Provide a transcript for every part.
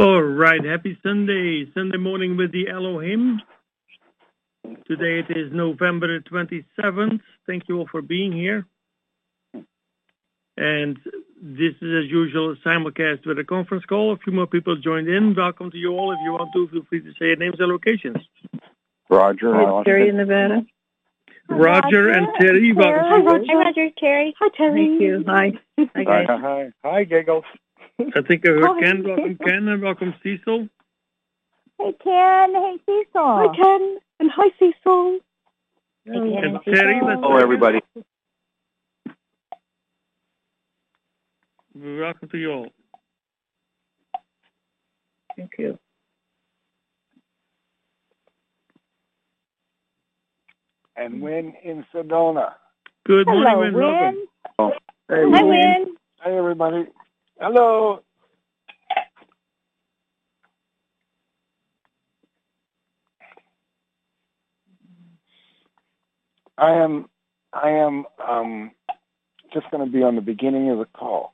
All right, happy Sunday, Sunday morning with the Elohim. Today it is November 27th. Thank you all for being here. And this is as usual a simulcast with a conference call. A few more people joined in. Welcome to you all. If you want to, feel free to say your names and locations. Roger. Hi, Terry in Nevada. Roger and Terry, welcome Hi, to you all. Roger. Hi, Roger. Terry. Hi, Terry. Thank you. Hi. Hi, Hi, guys. hi, hi. Hi, Giggles. I think I heard Hi. Ken. Welcome, Ken, and welcome, Cecil. Hey, Ken. Hey, Cecil. Hi, Ken. And hi, Cecil. Hey, Ken And Cecil. Terry, let's Hello, everybody. Welcome to you all. Thank you. And Wynn in Sedona. Good morning, Hello, and welcome. Wynn. Oh, hey, Hi, Wynn. Hi, everybody. Hello. I am, I am, um, just going to be on the beginning of the call,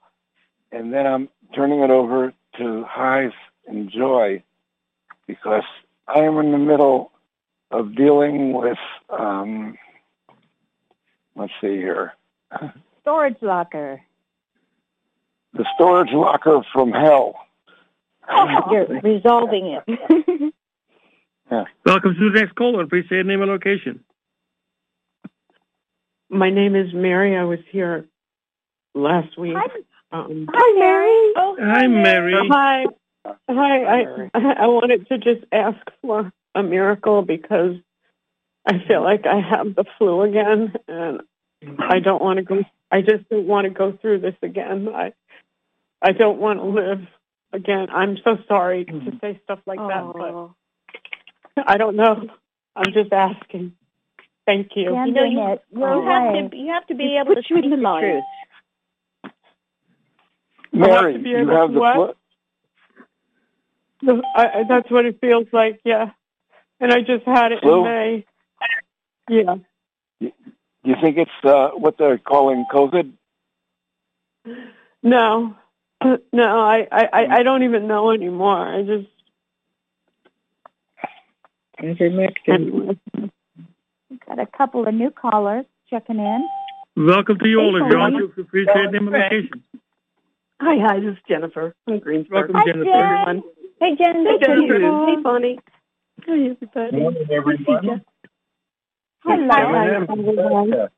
and then I'm turning it over to Heise and Joy because I am in the middle of dealing with, um, let's see here, Storage locker. The storage locker from hell. You're resolving it. Welcome to the next caller. Please say your name and location. My name is Mary. I was here last week. Hi, Um, hi, Mary. Oh, Hi, Mary. hi. Hi. I I wanted to just ask for a miracle because I feel like I have the flu again, and I don't want to go. I just don't want to go through this again. I I don't want to live again. I'm so sorry to say stuff like that, but. I don't know. I'm just asking. Thank you. You know, you, it you have to you have to be able to speak the truth. Mary, to be you have the what? flu. I, I, that's what it feels like, yeah. And I just had it Flu? in May. Yeah. Do you think it's uh, what they're calling COVID? No. No, I, I, I I don't even know anymore. I just anyway. We've got a couple of new callers checking in. Welcome to you all. If you want Hello. to, feel free to say your name and location. Hi, hi, this is Jennifer from Greensburg. Welcome, Hi, Jennifer. Jen. everyone. Hey, Jen. Hey, Jennifer. Jennifer. Hey, Bonnie. Hi, everybody. everyone. Hello. Hi, everyone.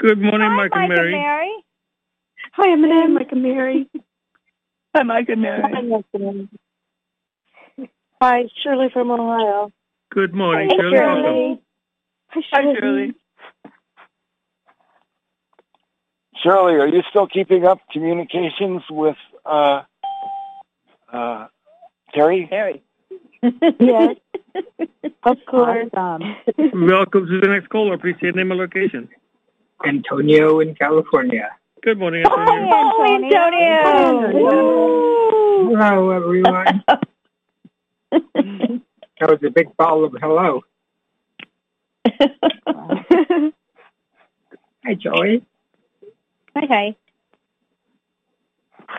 Good morning, Hi, Mike and Mary. Hi, Mary. Hi, Eminem. Mike and Mary. Hi, Mike and Hi, Mary. Mike and Mary. Hi, Shirley from Ohio. Good morning, Hey, Shirley. Welcome. Shirley. Hi, Shirley. Shirley, are you still keeping up communications with uh, uh, Terry? Terry. Yes. Of course. Awesome. Welcome to the next caller. Please say your name and location. Antonio in California. Good morning, Hi, Antonio. Antonio. Hello, everyone. that was a big ball of hello. Hi, Joey. Hi, hi. I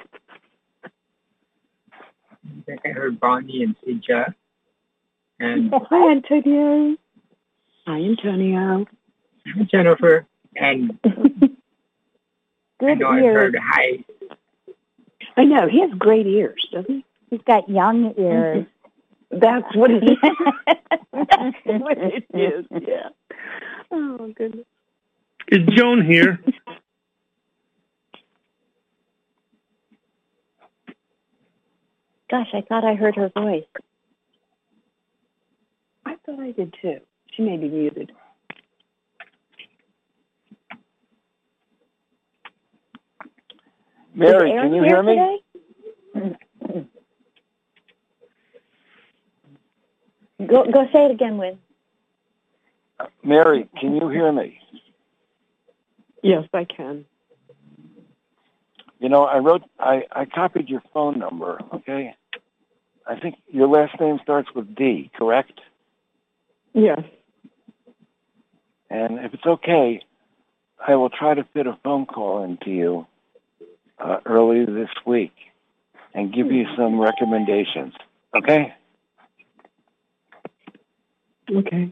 think I heard Bonnie and Sija. And Hi, Antonio. Hi, Antonio. Jennifer. And I Good know I ears. heard hi. I know he has great ears, doesn't he? He's got young ears. That's what it is. That's what it is. Yeah. Oh goodness. Is Joan here? Gosh, I thought I heard her voice. I thought I did too. She may be muted. Mary, can you hear me? today? Go go say it again, Wynn. Mary, can you hear me? Yes, I can. You know, I wrote, I, I copied your phone number, okay? I think your last name starts with D, correct? Yes. And if it's okay, I will try to fit a phone call into you uh, early this week and give you some recommendations. Okay? Okay.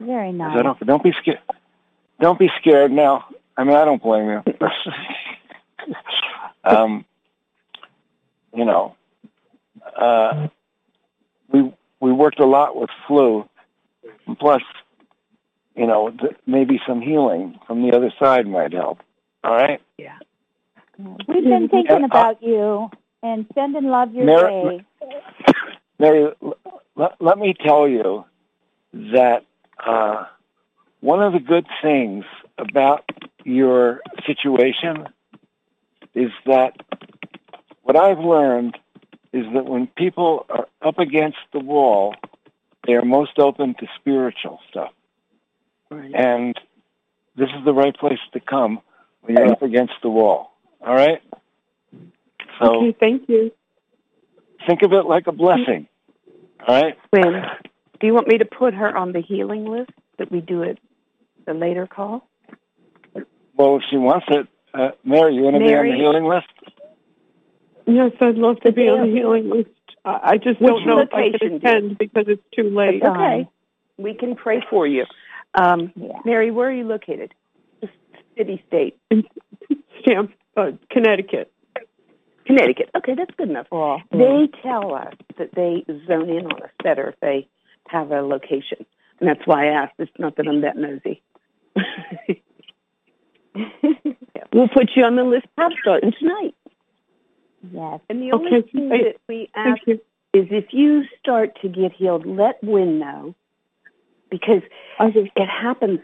Very Is nice. that okay? Don't be scared. Don't be scared now. I mean, I don't blame you. um, you know, uh, we we worked a lot with flu, and plus, you know, th- maybe some healing from the other side might help. All right. We've been thinking uh, about you and sending love your Mary- way. Mary, l- l- let me tell you that uh, one of the good things about your situation is that what I've learned is that when people are up against the wall, they are most open to spiritual stuff. Right. And this is the right place to come when you're up against the wall. All right? So okay, thank you. think of it like a blessing. All right? When do you want me to put her on the healing list that we do at the later call? Well, if she wants it, uh, Mary, you want to be on the healing list? Yes, I'd love to be on the healing list. I, I just Which don't know if I location can do attend because it's too late. Done. Okay, we can pray for you. Um, Yeah. Mary, where are you located? Just city, state, Stamp, uh, Connecticut. Connecticut. Okay, that's good enough. Cool. They tell us that they zone in on us better if they have a location, and that's why I asked. It's not that I'm that nosy. we'll put you on the list starting tonight. yes. And the only Okay, thing that we ask is if you start to get healed, let Wynn know because it happens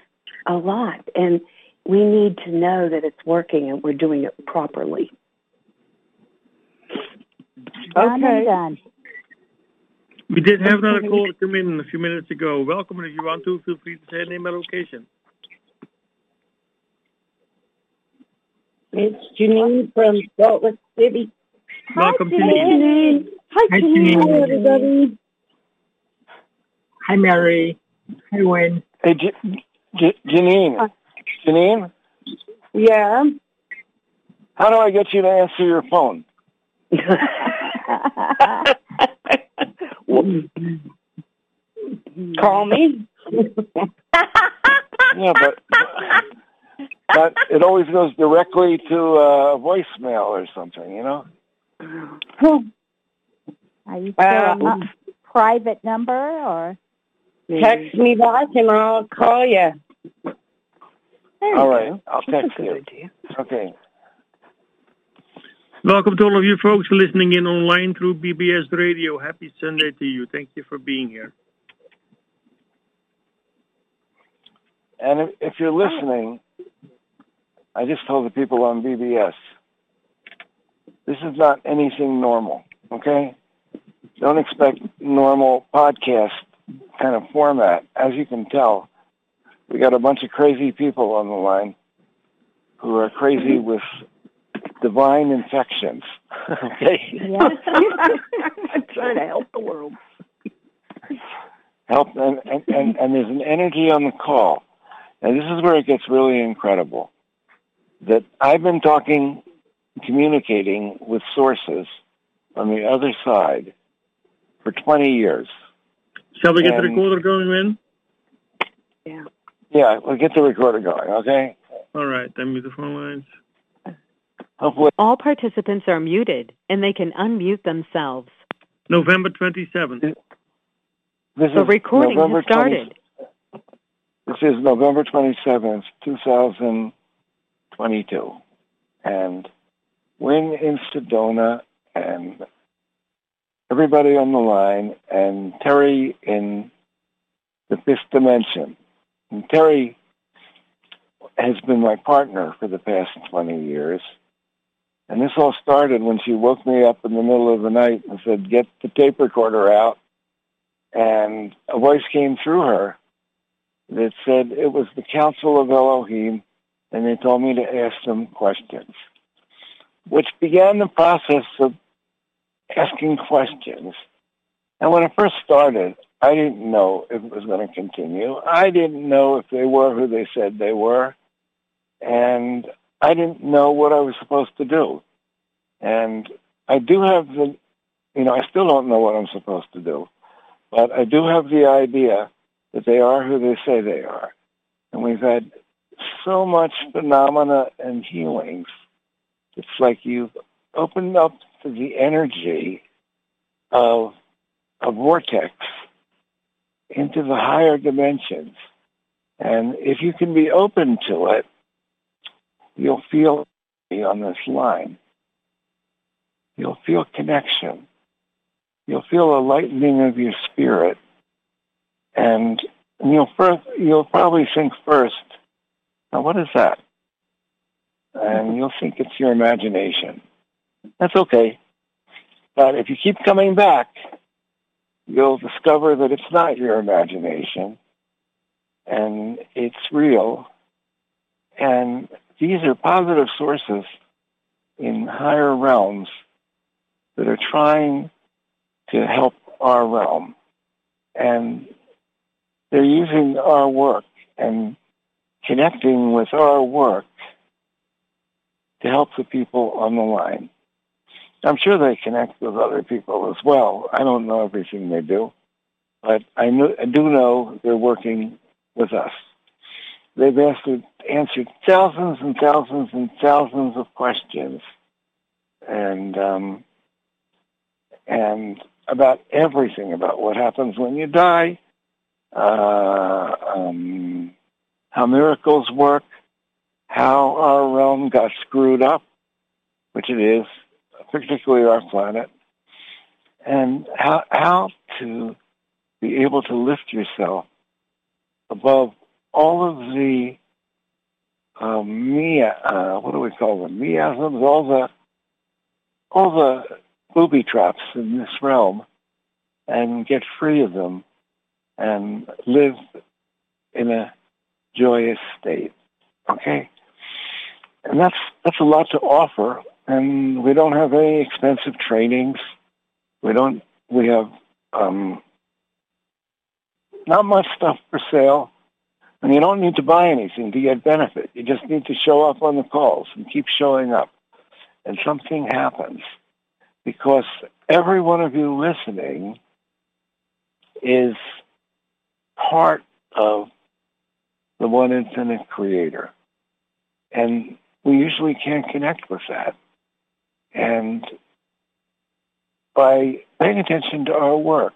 a lot and we need to know that it's working and we're doing it properly. Okay. done. We did have another call come in a few minutes ago. Welcome, and if you want to, feel free to say name and location. It's Janine from Salt Lake City. Welcome, Hi, Janine. Janine. Hi, Hi, Janine. Janine. Hi, everybody. Hi, Mary. Hi, Wayne. Hey, J- J- Janine. Janine, Yeah. how do I get you to answer your phone? Call me. Yeah, but but it always goes directly to uh, voicemail or something, you know. Are you still Well, a mu- private number or? Text me back and I'll call you. There All you go. I'll text you. idea. Okay. Welcome to all of you folks listening in online through BBS Radio. Happy Sunday to you. Thank you for being here. And if, if you're listening, I just told the people on BBS, this is not anything normal, okay? Don't expect normal podcast kind of format. As you can tell, we got a bunch of crazy people on the line who are crazy mm-hmm. with divine infections, okay? Yeah. I'm trying to help the world. help and, and, and, and there's an energy on the call. And this is where it gets really incredible. That I've been talking, communicating with sources on the other side for 20 years. Shall we get the recorder going in? Yeah. Yeah, we'll get the recorder going, okay? All right, then mute the phone lines. Hopefully, All participants are muted and they can unmute themselves. November 27th. this The is recording November has started. 20 this is November 27th, 2022. And Wynn in Sedona and everybody on the line and Terry in the fifth dimension. And Terry has been my partner for the past 20 years. And this all started when she woke me up in the middle of the night and said, get the tape recorder out. And a voice came through her that said it was the Council of Elohim, and they told me to ask them questions, which began the process of asking questions. And when I first started, I didn't know if it was going to continue. I didn't know if they were who they said they were. And I didn't know what I was supposed to do. And I do have the you know, I still don't know what I'm supposed to do, but I do have the idea that they are who they say they are. And we've had so much phenomena and healings. It's like you've opened up to the energy of a vortex into the higher dimensions. And if you can be open to it, you'll feel on this line. You'll feel connection. You'll feel a lightening of your spirit. And you'll first, you'll probably think first, now what is that? And you'll think it's your imagination. That's okay. But if you keep coming back, you'll discover that it's not your imagination and it's real. And these are positive sources in higher realms that are trying to help our realm. And they're using our work and connecting with our work to help the people on the line. I'm sure they connect with other people as well. I don't know everything they do, but I, I do know they're working with us. They've answered, answered thousands and thousands and thousands of questions, and um, and about everything about what happens when you die, uh, um, how miracles work, how our realm got screwed up, which it is, particularly our planet, and how, how to be able to lift yourself above all of the um, mia, uh, what do we call them? Miasms, all the all the booby traps in this realm, and get free of them, and live in a joyous state. Okay, and that's that's a lot to offer and we don't have any expensive trainings. We don't. We have um, not much stuff for sale, and you don't need to buy anything to get benefit. You just need to show up on the calls and keep showing up, and something happens because every one of you listening is part of the one infinite creator. And we usually can't connect with that. And by paying attention to our work,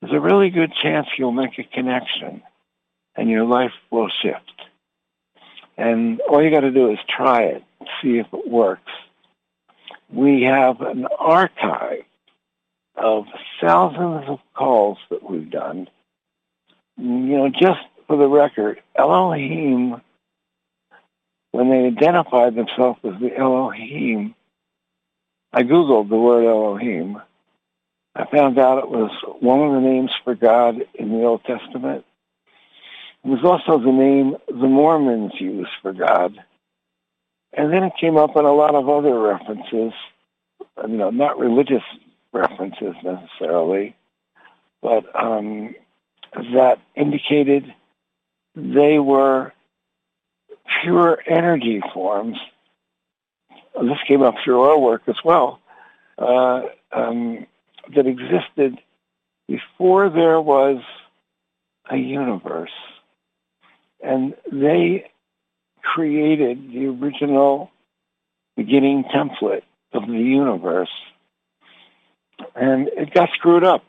there's a really good chance you'll make a connection and your life will shift. And all you got to do is try it, see if it works. We have an archive of thousands of calls that we've done. You know, just for the record, Elohim when they identified themselves as the Elohim, I Googled the word Elohim. I found out it was one of the names for God in the Old Testament. It was also the name the Mormons use for God. And then it came up in a lot of other references, you know, not religious references necessarily, but um, that indicated they were pure energy forms. This came up through our work as well, uh, um, that existed before there was a universe. And they created the original beginning template of the universe. And it got screwed up,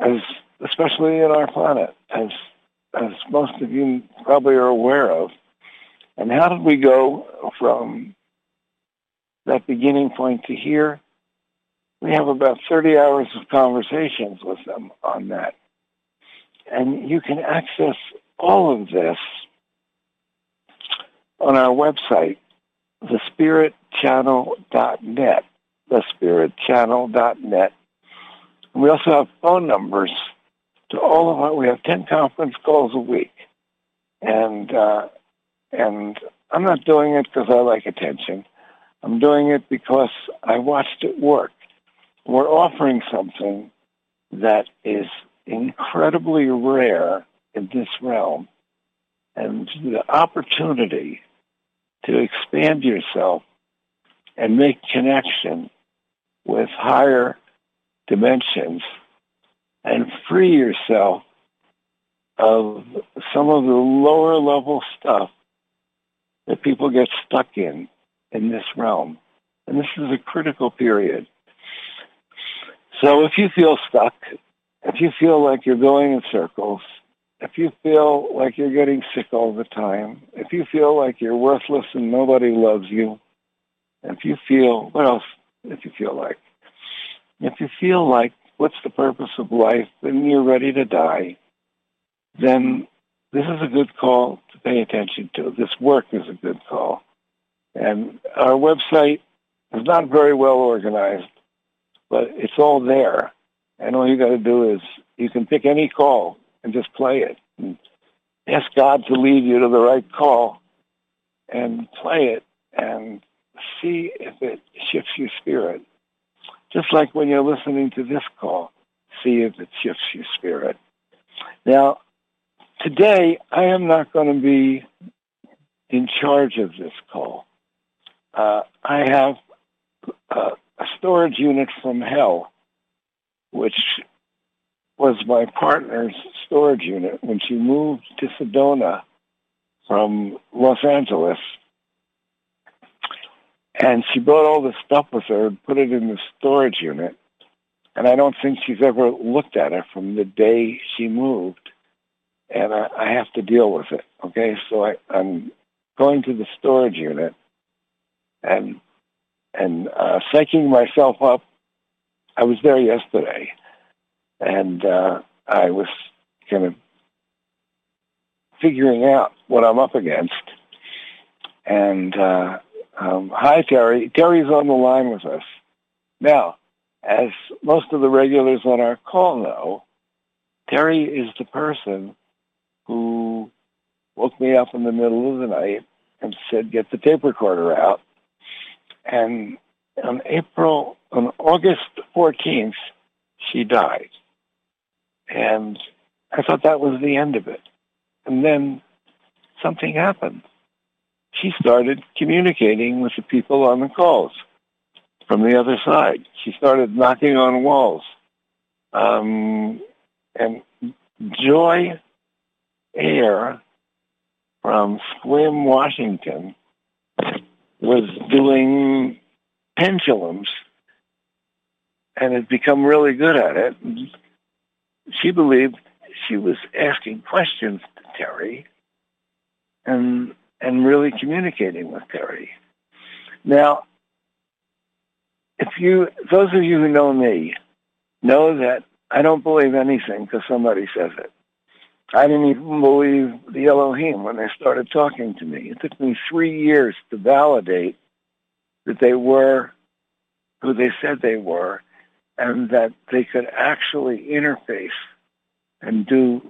as especially in our planet, as as most of you probably are aware of. And how did we go from that beginning point to here? We have about 30 hours of conversations with them on that. And you can access all of this on our website, thespiritchannel.net, thespiritchannel.net. We also have phone numbers to all of our, we have 10 conference calls a week. And uh, and I'm not doing it because I like attention. I'm doing it because I watched it work. We're offering something that is incredibly rare in this realm. And the opportunity to expand yourself and make connection with higher dimensions and free yourself of some of the lower level stuff that people get stuck in in this realm. And this is a critical period. So if you feel stuck, if you feel like you're going in circles, if you feel like you're getting sick all the time, if you feel like you're worthless and nobody loves you, if you feel, what else if you feel like? If you feel like what's the purpose of life and you're ready to die, then this is a good call to pay attention to. This work is a good call. And our website is not very well organized, but it's all there. And all you got to do is you can pick any call and just play it. And ask God to lead you to the right call and play it and see if it shifts your spirit. Just like when you're listening to this call, see if it shifts your spirit. Now, today I am not going to be in charge of this call. Uh, I have uh, a storage unit from hell, which was my partner's storage unit when she moved to Sedona from Los Angeles. And she brought all this stuff with her and put it in the storage unit. And I don't think she's ever looked at it from the day she moved. And I, I have to deal with it. Okay, so I, I'm going to the storage unit and and uh, psyching myself up. I was there yesterday, and uh, I was kind of figuring out what I'm up against. And uh, um, hi, Terry. Terry's on the line with us now. As most of the regulars on our call know, Terry is the person who woke me up in the middle of the night and said, "Get the tape recorder out." And on April, on August 14th, she died. And I thought that was the end of it. And then something happened. She started communicating with the people on the calls from the other side. She started knocking on walls. Um, and Joy Air from Sequim, Washington, was doing pendulums and had become really good at it. She believed she was asking questions to Terry and and really communicating with Terry. Now, if you those of you who know me know that I don't believe anything because somebody says it. I didn't even believe the Elohim when they started talking to me. It took me three years to validate that they were who they said they were and that they could actually interface and do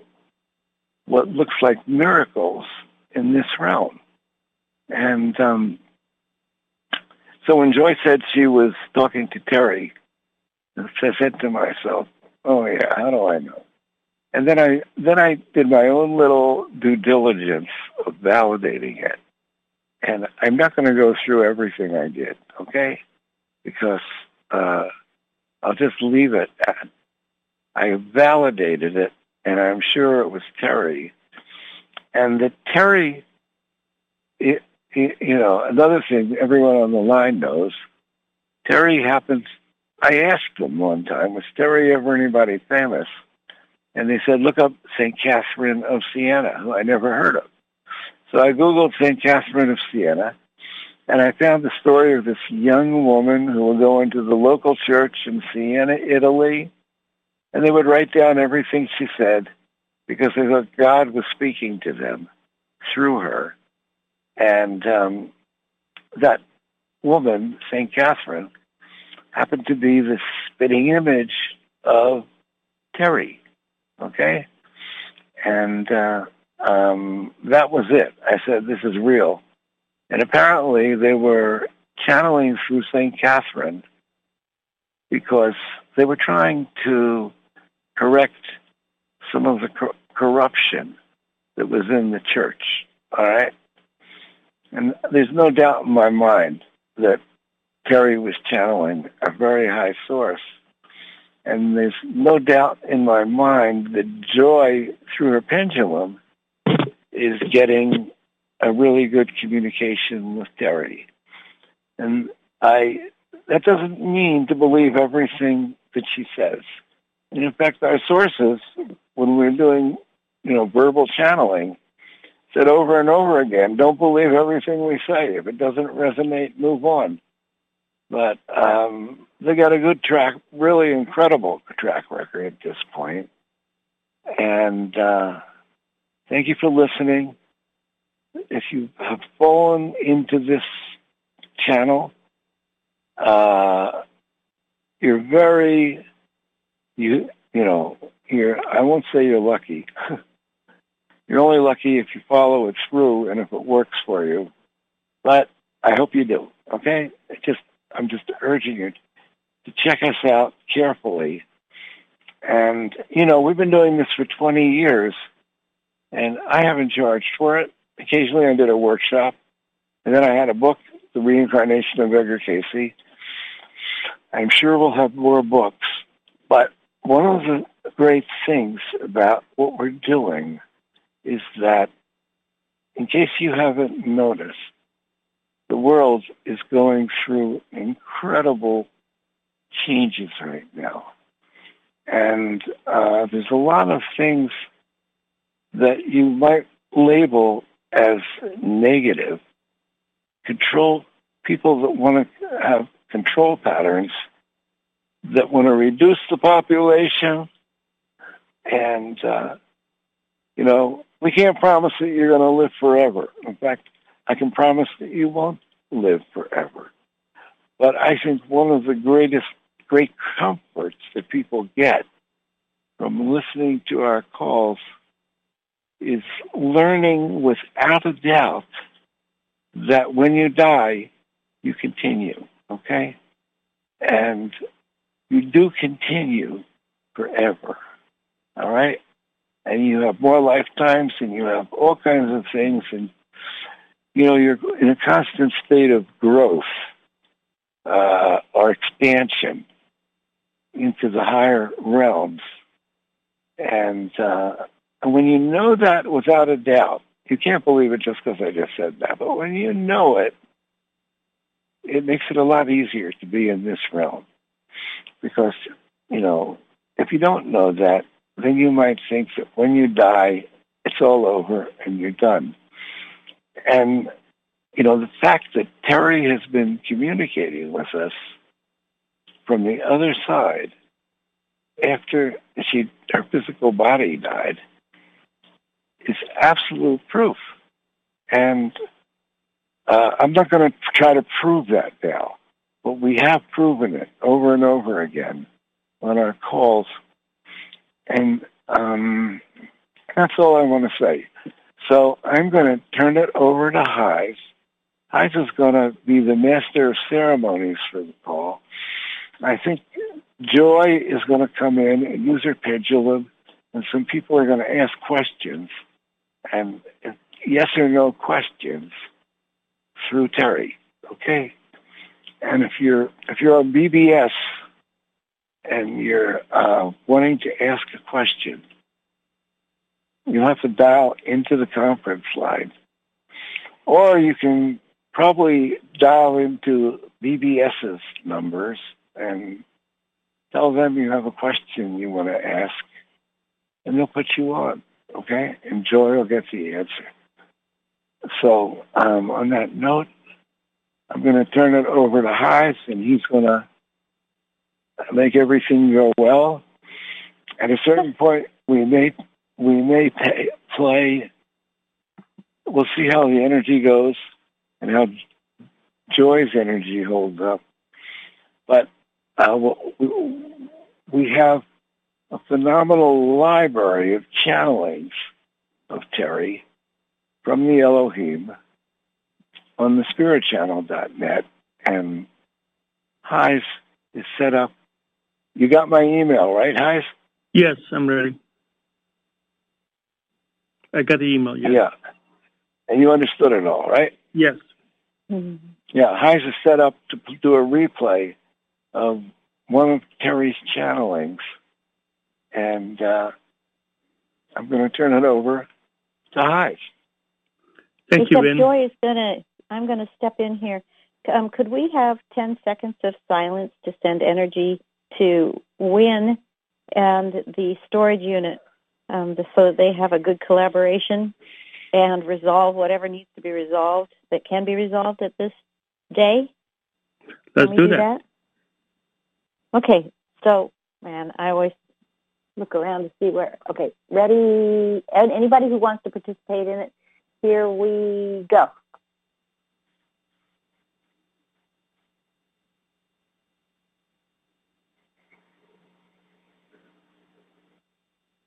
what looks like miracles in this realm. And um, so when Joy said she was talking to Terry, I said to myself, oh yeah, how do I know? And then I then I did my own little due diligence of validating it. And I'm not going to go through everything I did, okay? Because uh, I'll just leave it at I validated it, and I'm sure it was Terry. And that Terry, it, it, you know, another thing everyone on the line knows, Terry happens. I asked him one time, was Terry ever anybody famous? And they said, look up St. Catherine of Siena, who I never heard of. So I Googled St. Catherine of Siena, and I found the story of this young woman who would go into the local church in Siena, Italy, and they would write down everything she said because they thought God was speaking to them through her. And um, that woman, St. Catherine, happened to be the spitting image of Terry Okay? And uh, um, that was it. I said, this is real. And apparently they were channeling through St. Catherine because they were trying to correct some of the cor- corruption that was in the church. All right? And there's no doubt in my mind that Terry was channeling a very high source. And there's no doubt in my mind that Joy, through her pendulum, is getting a really good communication with Terry. And I, that doesn't mean to believe everything that she says. And in fact, our sources, when we're doing, you know, verbal channeling, said over and over again, don't believe everything we say. If it doesn't resonate, move on. But um, they got a good track, really incredible track record at this point. And uh, thank you for listening. If you have fallen into this channel, uh, you're very, you you know, you're. I won't say you're lucky. you're only lucky if you follow it through and if it works for you. But I hope you do. Okay, just I'm just urging you to check us out carefully. And, you know, we've been doing this for 20 years, and I haven't charged for it. Occasionally I did a workshop, and then I had a book, The Reincarnation of Edgar Cayce. I'm sure we'll have more books, but one of the great things about what we're doing is that, in case you haven't noticed, the world is going through incredible changes right now. And uh, there's a lot of things that you might label as negative. Control people that want to have control patterns that want to reduce the population and uh, you know we can't promise that you're going to live forever in fact I can promise that you won't live forever. But I think one of the greatest, great comforts that people get from listening to our calls is learning without a doubt that when you die, you continue, okay? And you do continue forever, all right? And you have more lifetimes and you have all kinds of things and you know, you're in a constant state of growth uh, or expansion into the higher realms. And, uh, and when you know that without a doubt, you can't believe it just because I just said that, but when you know it, it makes it a lot easier to be in this realm. Because, you know, if you don't know that, then you might think that when you die, it's all over and you're done. And, you know, the fact that Terry has been communicating with us from the other side after she her physical body died is absolute proof. And uh, I'm not going to try to prove that now, but we have proven it over and over again on our calls. And um, that's all I want to say. So I'm going to turn it over to Heise. Heise is going to be the master of ceremonies for the call. I think Joy is going to come in and use her pendulum, and some people are going to ask questions, and yes or no questions through Terry. Okay, and if you're if you're on BBS and you're uh, wanting to ask a question, You'll have to dial into the conference line. Or you can probably dial into BBS's numbers and tell them you have a question you want to ask, and they'll put you on, okay? And Joy will get the answer. So um, on that note, I'm going to turn it over to Heise, and he's going to make everything go well. At a certain point, we may we may pay, play. We'll see how the energy goes and how Joy's energy holds up. But uh, we have a phenomenal library of channelings of Terry from the Elohim on the spiritchannel.net. And Heise is set up. You got my email, right, Heise? Yes, I'm ready. I got the email. Yes. Yeah. And you understood it all, right? Yes. Mm-hmm. Yeah. Heise is set up to do a replay of one of Terry's channelings, and uh, I'm going to turn it over to Hive. Thank you, Except Joy is gonna. I'm gonna step in here. Um, could we have ten seconds of silence to send energy to Wynn and the storage unit, um, so that they have a good collaboration and resolve whatever needs to be resolved that can be resolved at this day? Let's Can we do do that. that? Okay, so man, I always look around to see where. Okay, ready? And anybody who wants to participate in it, here we go.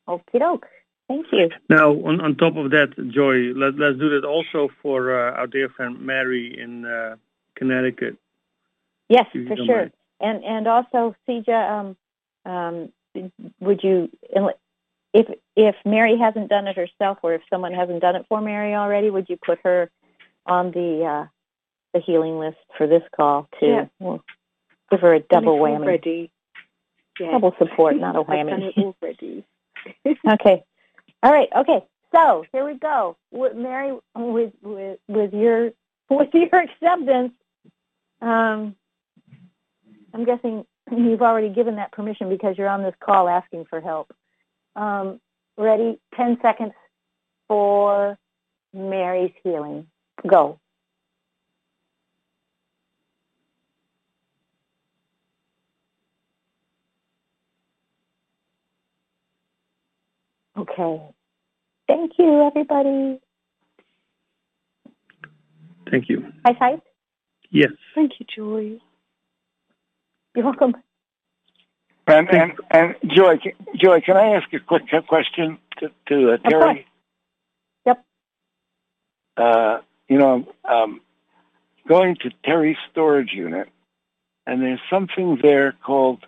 Okie doke. Thank you. Now, on, on top of that, Joy, let, let's do that also for uh, our dear friend Mary in uh, Connecticut. Yes, for sure. mind. And and also, Sija, um, um, would you if if Mary hasn't done it herself, or if someone hasn't done it for Mary already, would you put her on the uh, the healing list for this call too? Yeah. We'll give her a double whammy, Already. Double support, not a whammy. already. okay. All right. Okay. So here we go. With Mary, with with with your with your acceptance, um, I'm guessing you've already given that permission because you're on this call asking for help. Um, ready? Ten seconds for Mary's healing. Go. Okay. Thank you, everybody. Thank you. Hi, hi. Yes. Thank you, Joy. You're welcome. And, and, and Joy, can- Joy, can I ask a quick question to, to uh, course. Terry? Yep. Uh, you know, um, going to Terry's storage unit, and there's something there called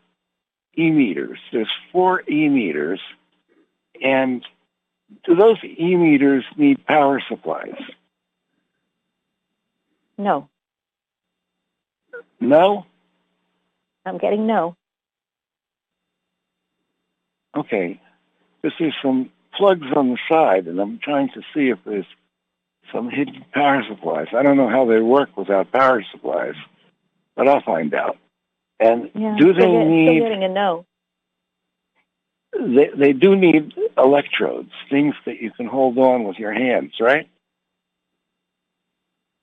e-meters. There's four e-meters, and do those e-meters need power supplies? No, No? I'm getting no. Okay. This is some plugs on the side, and I'm trying to see if there's some hidden power supplies. I don't know how they work without power supplies, but I'll find out. And Yeah, do they get- need? Still getting a no. They they do need electrodes, things that you can hold on with your hands, right?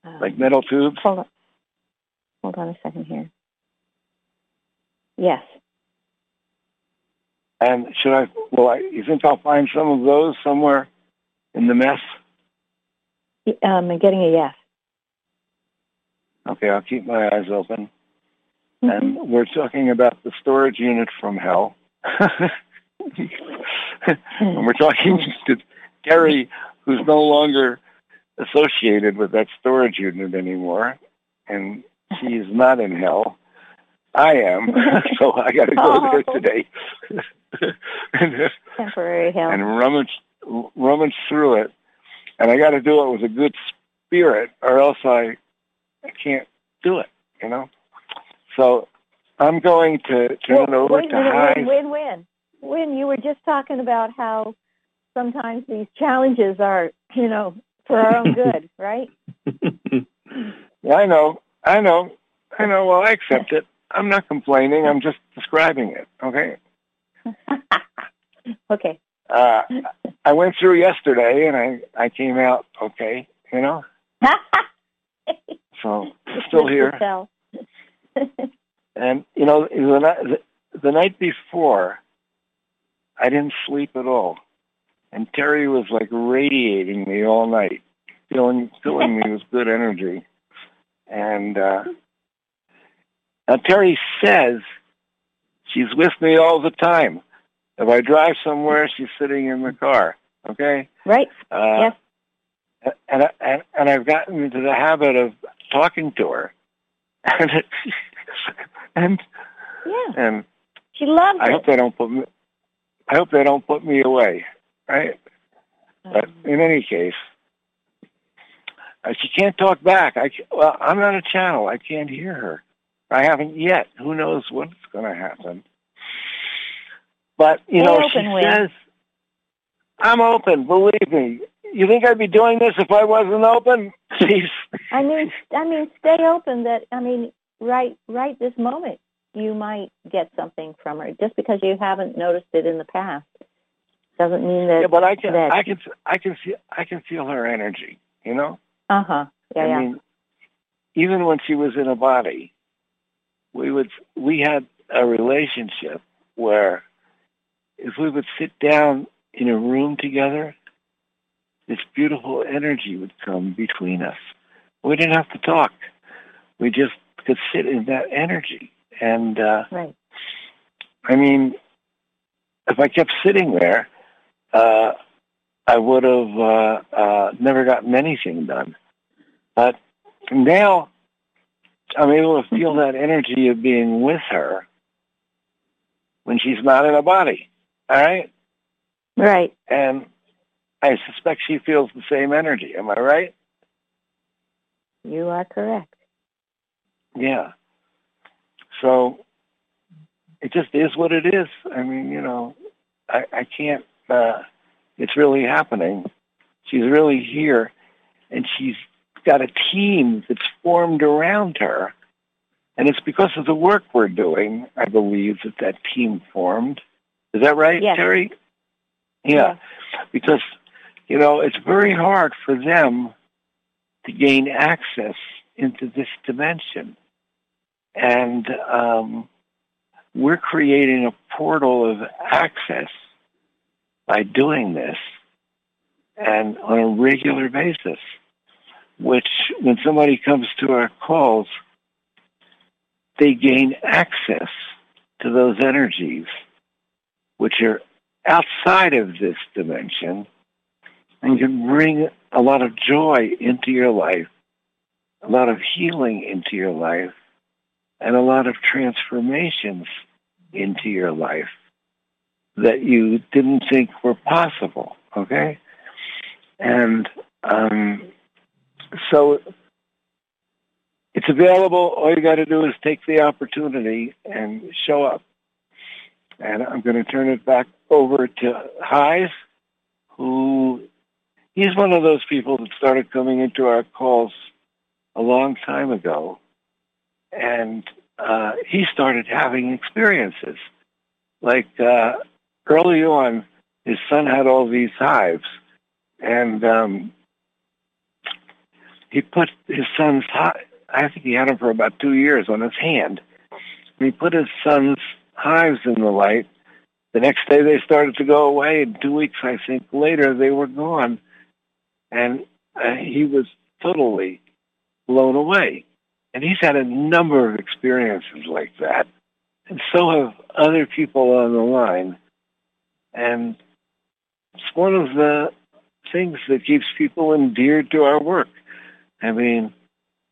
Um, Like metal tubes. Hold on. Hold on a second here. Yes. And should I? Well, I, you think I'll find some of those somewhere in the mess? Um, I'm getting a yes. Okay, I'll keep my eyes open. Mm-hmm. And we're talking about the storage unit from hell. and we're talking to Gary, who's no longer associated with that storage unit anymore, and she's not in hell. I am, so I got to go there Oh. today and, Temporary help. and rummage rummage through it. And I got to do it with a good spirit, or else I I can't do it. You know. So I'm going to turn it over wait to win, win, win. Wynn, you were just talking about how sometimes these challenges are, you know, for our own good, right? Yeah, I know, I know, I know. Well, I accept it. I'm not complaining. I'm just describing it. Okay. okay. Uh, I went through yesterday, and I I came out okay. You know. So still here. And you know, the, the, the night before, I didn't sleep at all, and Terry was like radiating me all night, filling filling me with good energy. And uh, now Terry says she's with me all the time. If I drive somewhere, she's sitting in the car. Okay. Right. Uh, yes. and, and and I've gotten into the habit of talking to her, and it, and Yeah. and She loves I it. hope they don't put me. I hope they don't put me away, right? But Um, in any case, uh, she can't talk back. I well, I'm not a channel. I can't hear her, I haven't yet. Who knows what's going to happen? But you know, she Will. says, "I'm open. Believe me. You think I'd be doing this if I wasn't open?" She's I mean, I mean, stay open. That I mean, right, right this moment, you might get something from her. Just because you haven't noticed it in the past doesn't mean that. yeah, but I can, that- I can, I can feel, I can feel her energy. You know. Uh huh. Yeah, I yeah. mean, even when she was in a body, we would we had a relationship where if we would sit down in a room together, this beautiful energy would come between us. We didn't have to talk. We just could sit in that energy. And uh, right. I mean, if I kept sitting there, uh, I would have uh, uh, never gotten anything done. But now I'm able to feel that energy of being with her when she's not in a body. All right? Right. And I suspect she feels the same energy. Am I right? You are correct. Yeah. So it just is what it is. I mean, you know, I, I can't, uh, it's really happening. She's really here and she's got a team that's formed around her. And it's because of the work we're doing, I believe, that that team formed. Is that right, Yes. Terry? Yeah. Because, you know, it's very hard for them to gain access into this dimension. And um, we're creating a portal of access by doing this and on a regular basis, which when somebody comes to our calls, they gain access to those energies, which are outside of this dimension and can bring a lot of joy into your life, a lot of healing into your life, and a lot of transformations into your life that you didn't think were possible. Okay? And um, so it's available. All you got to do is take the opportunity and show up. And I'm going to turn it back over to Heise, who he's one of those people that started coming into our calls a long time ago. And uh, he started having experiences. Like uh, early on, his son had all these hives, and um, he put his son's hi- I think he had them for about two years on his hand. And he put his son's hives in the light. The next day they started to go away, and two weeks, I think, later they were gone. And uh, he was totally blown away. And he's had a number of experiences like that. And so have other people on the line. And it's one of the things that keeps people endeared to our work. I mean,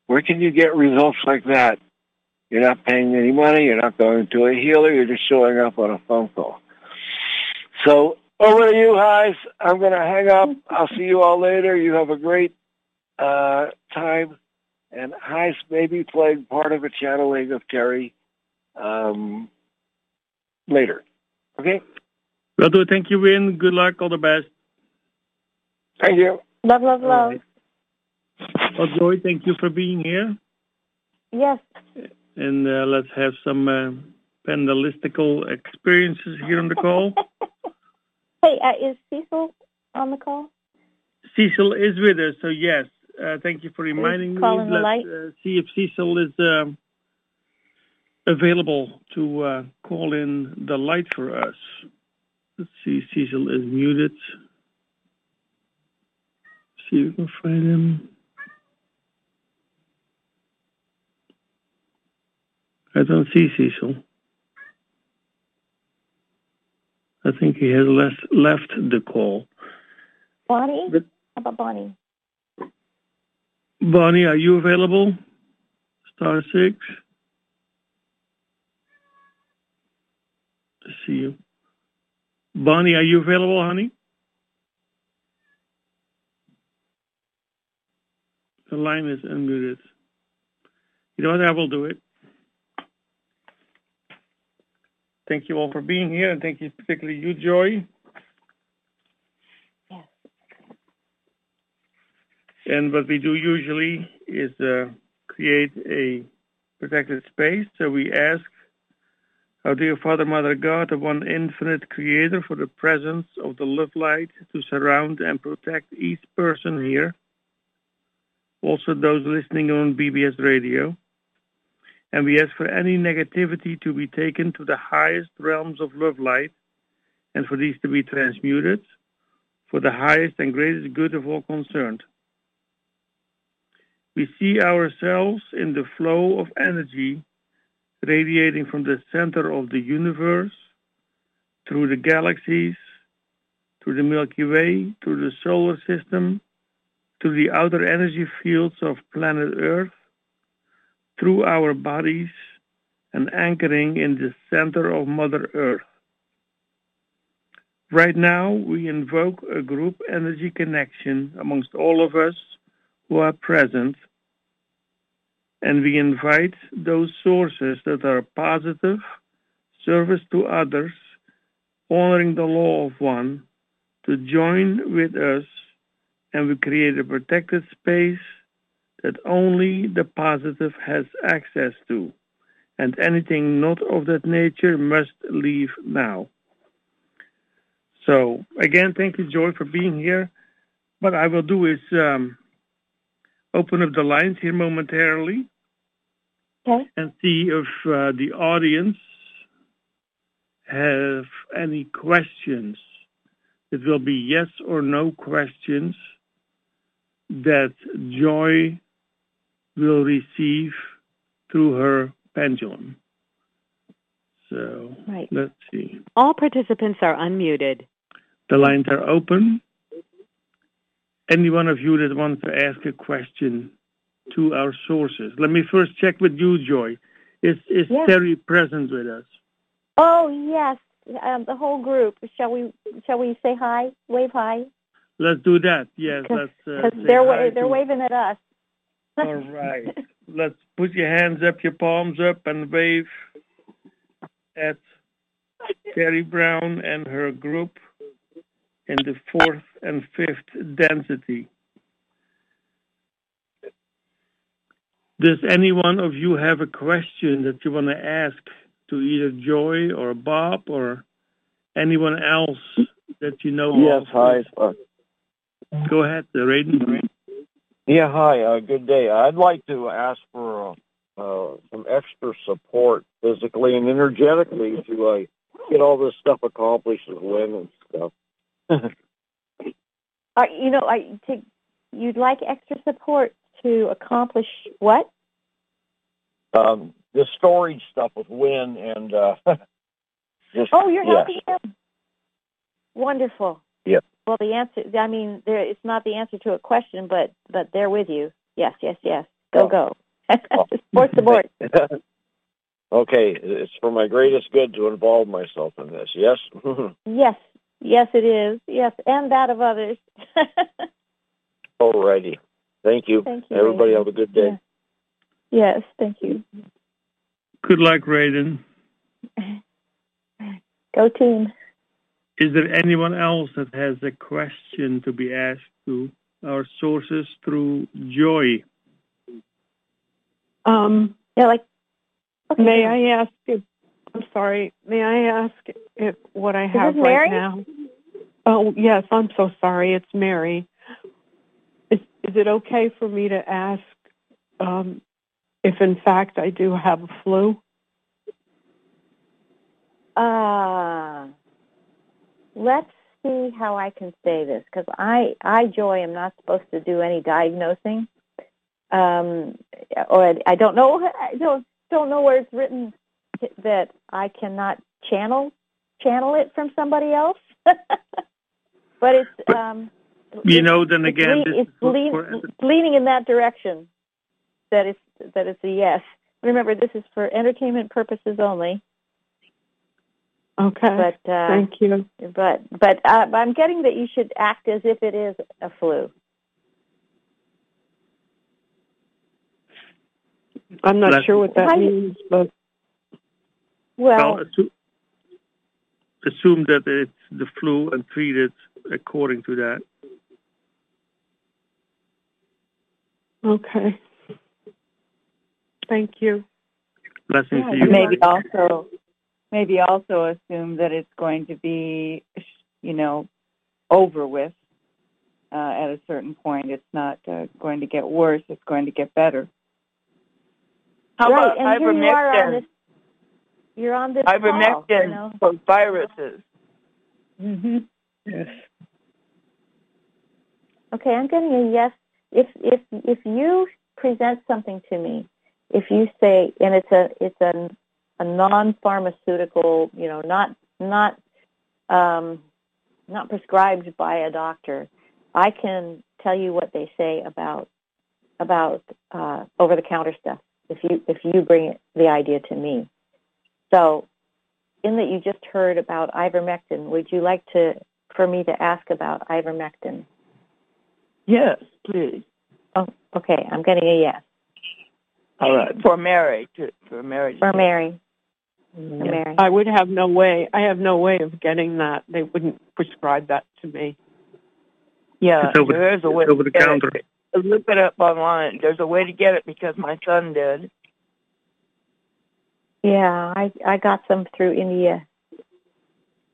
where can you get results like that? You're not paying any money. You're not going to a healer. You're just showing up on a phone call. So over to you, Heise. I'm going to hang up. I'll see you all later. You have a great uh, time. And Heise maybe playing part of a channeling of Terry um, later. Okay? Will do. Thank you, Wynn. Good luck. All the best. Thank you. Love, love, love. Well, Joy, thank you for being here. Yes. And uh, let's have some uh, pendalistical experiences here on the call. Hey, uh, is Cecil on the call? Cecil is with us, so yes. Uh, thank you for reminding me. Let's light. uh, see if Cecil is um, available to uh, call in the light for us. Let's see, Cecil is muted. See if we can find him. I don't see Cecil. I think he has left left the call. Bonnie? But- How about Bonnie? Bonnie, are you available? Star six. I see you. Bonnie, are you available, honey? The line is unmuted. You know what? I will do it. Thank you all for being here, and thank you particularly you, Joy. Yes. And what we do usually is uh, create a protected space. So we ask, our dear Father, Mother God, the one infinite creator, for the presence of the love light to surround and protect each person here, also those listening on BBS radio. And we ask for any negativity to be taken to the highest realms of love light and for these to be transmuted for the highest and greatest good of all concerned. We see ourselves in the flow of energy radiating from the center of the universe through the galaxies, through the Milky Way, through the solar system, through the outer energy fields of planet Earth, through our bodies, and anchoring in the center of Mother Earth. Right now, we invoke a group energy connection amongst all of us who are present, and we invite those sources that are positive, service to others, honoring the law of one, to join with us, and we create a protected space that only the positive has access to, and anything not of that nature must leave now. So again, thank you, Joy, for being here. What I will do is um, open up the lines here momentarily Okay. and see if uh, the audience have any questions. It will be yes or no questions that Joy will receive through her pendulum. So Right. let's see. All participants are unmuted. The lines are open. Any one of you that wants to ask a question to our sources. Let me first check with you, Joy. Is is Yeah. Terry present with us? Oh yes, um, the whole group. Shall we? Shall we say hi? Wave hi? Let's do that. Yes, Because let's. Uh, say they're wa- they're waving at us. All right. Let's put your hands up, your palms up, and wave at Terry Brown and her group in the fourth and fifth density. Does any one of you have a question that you want to ask to either Joy or Bob or anyone else that you know Yes, of? hi. Go ahead, Raiden. Mm-hmm. Yeah, hi. Uh, good day. I'd like to ask for uh, uh, some extra support physically and energetically to uh, get all this stuff accomplished with Lynn and stuff. Uh, you know, I to, you'd like extra support to accomplish what? um, the storage stuff with Wynn and uh, just Oh, you're yes. helping him. Wonderful. Yep. Well, the answer. I mean, there. It's not the answer to a question, but but they're with you. Yes, yes, yes. Go, oh. go. Support the board. okay, it's for my greatest good to involve myself in this. Yes. Yes, yes, it is. Yes, and that of others. Alrighty. Thank you. Thank you, Everybody Raiden. have a good day. yes, thank you. Good luck, Raiden. Go team. Is there anyone else that has a question to be asked to our sources through Joy? Um, Yeah, like. Okay, may. I ask if, I'm sorry, may I ask if what I have right Mary? now? Oh, yes, I'm so sorry. It's Mary. Is, is it okay for me to ask um, if, in fact, I do have a flu? Uh, let's see how I can say this because I, I, Joy, am not supposed to do any diagnosing. Um, or I, I don't know. I don't don't know where it's written that I cannot channel channel it from somebody else. but it's But, um, You it's- know, then it's again, it's is for- lean- for- leaning in that direction. That it's that it's a yes. Remember, this is for entertainment purposes only. Okay. But uh, Thank you. but but uh, I'm getting that you should act as if it is a flu. I'm not Bless sure what that Hi. means, but Well, Well, assu- assume that it's the flu and treat it according to that. Okay. Thank you. Blessings Yeah, to you. maybe also, maybe also assume that it's going to be, you know, over with uh, at a certain point. It's not uh, going to get worse. It's going to get better. How right, about and here you are on ivermectin? this. You're on this call. Ivermectin You know? for viruses. hmm Yes. Okay, I'm getting a yes. If if if you present something to me, if you say, and it's a it's a a non-pharmaceutical, you know, not not um, not prescribed by a doctor, I can tell you what they say about about uh, over-the-counter stuff. If you if you bring it, the idea to me, so in that you just heard about ivermectin, would you like to for me to ask about ivermectin? Yes, please. Oh, okay. I'm getting a yes All right. For Mary. To, for Mary. for Mary. For Mary. I would have no way. I have no way of getting that. They wouldn't prescribe that to me. Yeah, over- there is a way it's over to the get counter. it. Look it up online. There's a way to get it because my son did. Yeah, I I got some through India.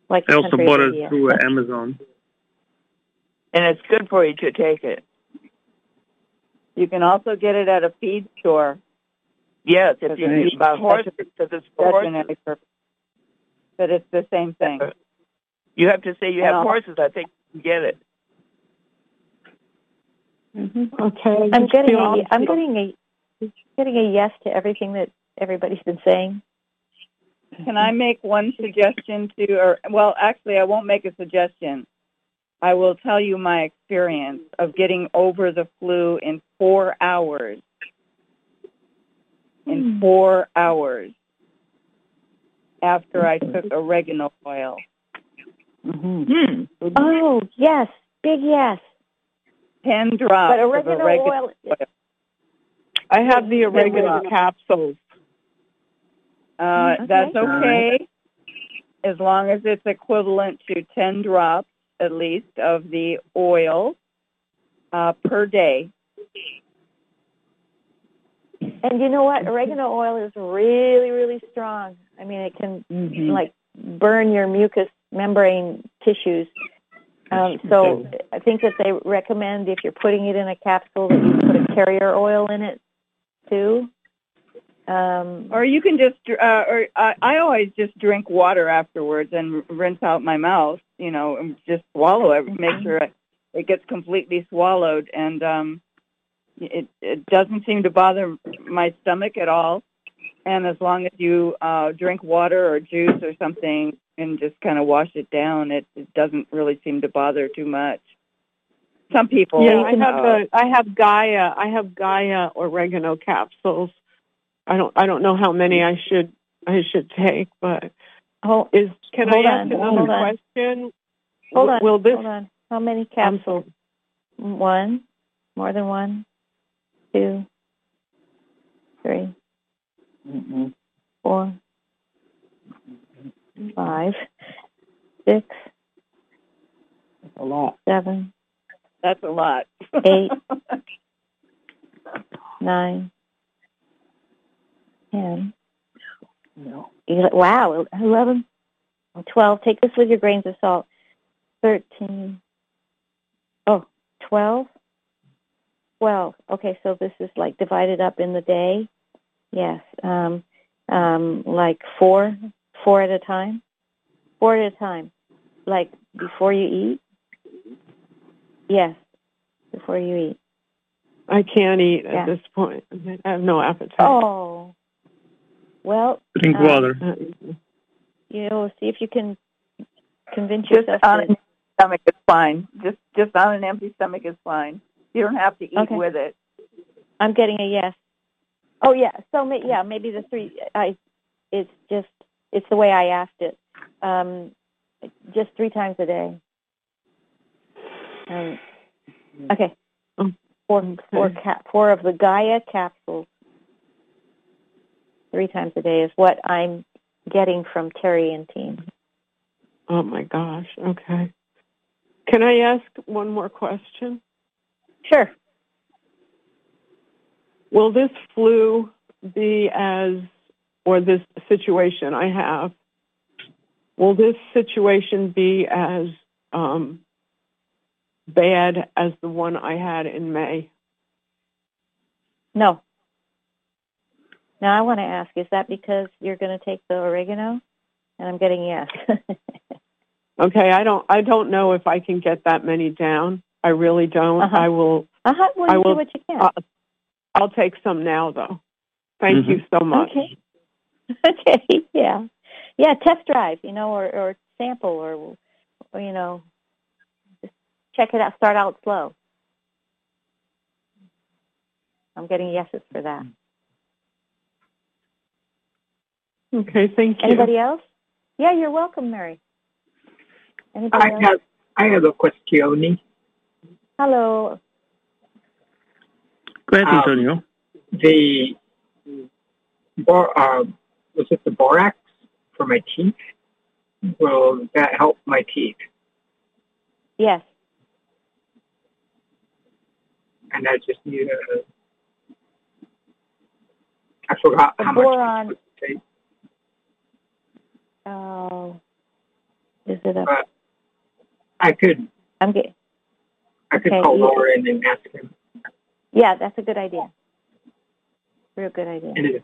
Like I the also bought it India. through uh, Amazon. And it's good for you to take it. You can also get it at a feed store. Yes, if you right. use about horses, because it's for horses. Purpose. But it's the same thing. You have to say you have No. horses. I think you get it. Mhm. Okay. I'm getting a I'm getting a getting a yes to everything that everybody's been saying. Can I make one suggestion to, or well, actually, I won't make a suggestion. I will tell you my experience of getting over the flu in four hours. In four hours after I took oregano oil. Hmm. Oh yes, big yes. Ten drops But of oregano oregano oil. I have the oregano capsules. Uh, Okay. That's okay, as long as it's equivalent to 10 drops at least of the oil uh, per day. And you know what? Oregano oil is really, really strong. I mean, it can like burn your mucous membrane tissues. Um, so I think that they recommend if you're putting it in a capsule that you put a carrier oil in it too. Um, Or you can just, uh, or I, I always just drink water afterwards and rinse out my mouth, you know, and just swallow it, make sure it, it gets completely swallowed. And um, it, it doesn't seem to bother my stomach at all. And as long as you uh, drink water or juice or something and just kind of wash it down, it, it doesn't really seem to bother too much. Some people, Yeah, I have uh, the I have Gaia. I have Gaia oregano capsules. I don't I don't know how many I should I should take, but hold, is can Hold I on, ask another hold on. question? hold on. Will this Hold on. How many capsules? One, more than one, two, three, mm-hmm. four, five, six, A lot. seven, that's a lot. Eight. nine, ten. ele- Wow, eleven, twelve. Take this with your grains of salt. Thirteen. Oh, twelve. Twelve. Okay, so this is like divided up in the day. Yes. Um, um, like four, four at a time. Four at a time. Like before you eat. Yes, before you eat. I can't eat Yeah. at this point. I have no appetite. Oh. Well, Drink uh, water. you know, see if you can convince Just yourself on to. an empty stomach is fine. Just just on an empty stomach is fine. You don't have to eat Okay. with it. I'm getting a yes. Oh yeah. So yeah, maybe the three. I. It's just it's the way I asked it. Um, just three times a day. Um, okay. Oh, Four four cap four of the Gaia capsules. Three times a day is what I'm getting from Terry and team. Oh my gosh. Okay. Can I ask one more question? Sure. Will this flu be as, or this situation I have, will this situation be as um, bad as the one I had in May? No. Now I want to ask, is that because you're going to take the oregano? And I'm getting yes. Okay, I don't, I don't know if I can get that many down. I really don't. Uh-huh. I will, uh-huh. Well, I will. do what you can. uh, I'll take some now though. Thank you so much. Okay. Okay. Yeah. Yeah. Test drive, you know, or or sample, or, or you know, just check it out. Start out slow. I'm getting yeses for that. Okay, thank you. Anybody else? Yeah, you're welcome, Mary. Anybody I else? have I have a question. Hello. Go ahead, Um, Antonio. The bor uh, was it the borax for my teeth? Will that help my teeth? Yes. And I just need a. I forgot The how much. boron. it Oh. Is it a? But I could I'm getting. I could Okay, call Lauren and ask him. Yeah, that's a good idea. Real good idea. And is,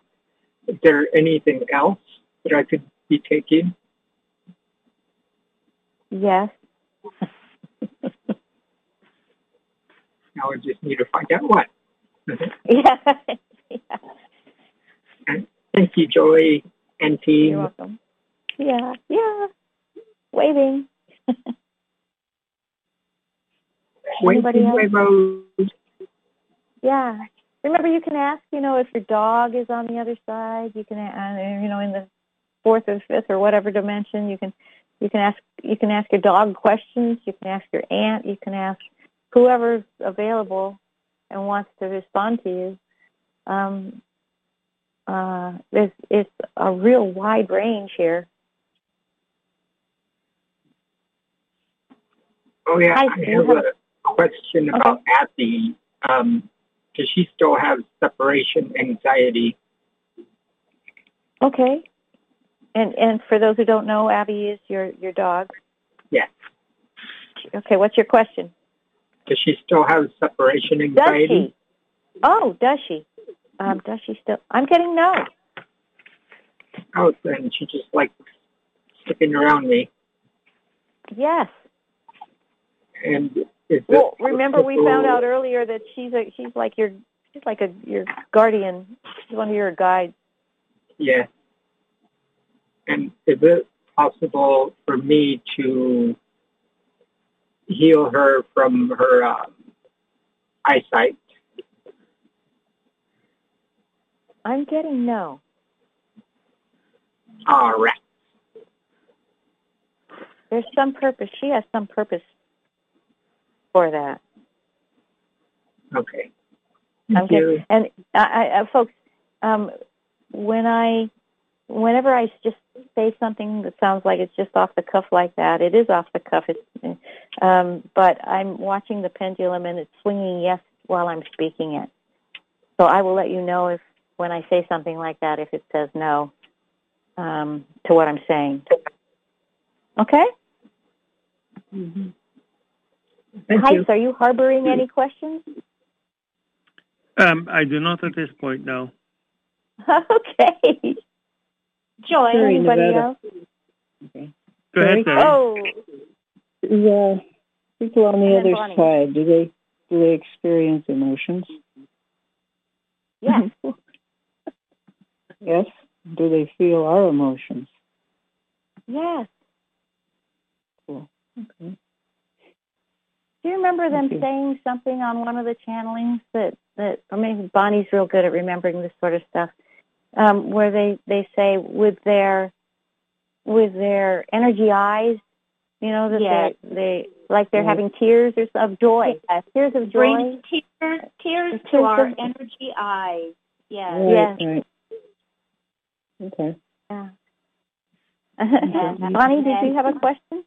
is there anything else that I could be taking? Yes. Now I just need to find out what. Mm-hmm. yeah. yeah. Thank you, Joy and team. You're welcome. Yeah. Yeah. Waving. Anybody else? Yeah. Remember, you can ask, you know, if your dog is on the other side. You can, uh, you know, in the fourth or fifth or whatever dimension, you can, you can ask, you can ask your dog questions. You can ask your aunt. You can ask whoever's available and wants to respond to you. Um, uh, there's, it's a real wide range here. Oh yeah, Hi, I do you have have a question about Abby. Um, does she still have separation anxiety? Okay. And and for those who don't know, Abby is your your dog. Yes. Okay. What's your question? Does she still have separation anxiety? Does she? Oh, does she? Um, does she still? I'm getting no. Oh, then she just likes sticking around me. Yes. And Well, remember we found out earlier that she's a she's like your she's like a your guardian. She's one of your guides. Yes. And is it possible for me to heal her from her um, eyesight? I'm getting no. All right. There's some purpose. She has some purpose for that. Okay. I'm Thank you. and I, I, uh, folks, um, when I, whenever I just say something that sounds like it's just off the cuff like that, it is off the cuff. It's, um, but I'm watching the pendulum and it's swinging yes while I'm speaking it. So I will let you know if when I say something like that, if it says no um, to what I'm saying. Okay. Mm-hmm. Thank Heise, you. are you harboring any questions? Um, I do not at this point now. okay. Joy, Sorry, anybody Nevada. else? Go ahead, Sarah. Oh, The people on the And other Bonnie. side, do they do they experience emotions? yes. Yes. Do they feel our emotions? yes. Cool. Okay. Do you remember them you. saying something on one of the channelings that that or maybe Bonnie's real good at remembering this sort of stuff, um, where they they say with their with their energy eyes, you know that Yes. they they like they're Yes. having tears or, of joy, tears of joy. Bring tears, tears to our of- energy eyes. Yes. Right, Yes. right. Okay. Yeah. Bonnie, did you have a question?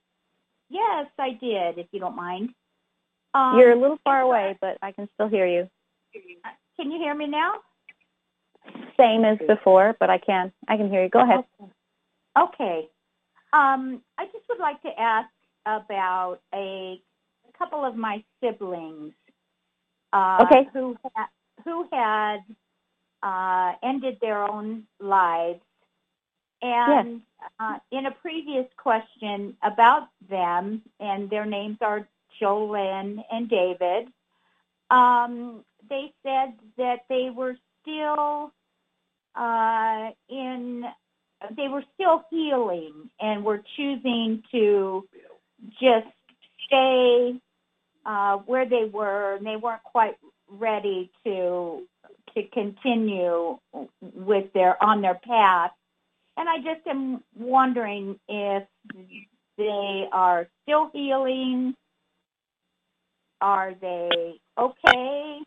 Yes, I did, if you don't mind. Um, You're a little far away, but I can still hear you. Can you hear me now? Same as before, but I can. I can hear you. Go ahead. Okay. Um, I just would like to ask about a, a couple of my siblings. Uh, Okay. Who ha- who had uh, ended their own lives, and uh, in a previous question about them, and their names are Jolyn and David. Um, they said that they were still uh, in they were still healing and were choosing to just stay uh, where they were, and they weren't quite ready to to continue with their on their path. And I just am wondering if they are still healing. Are they okay?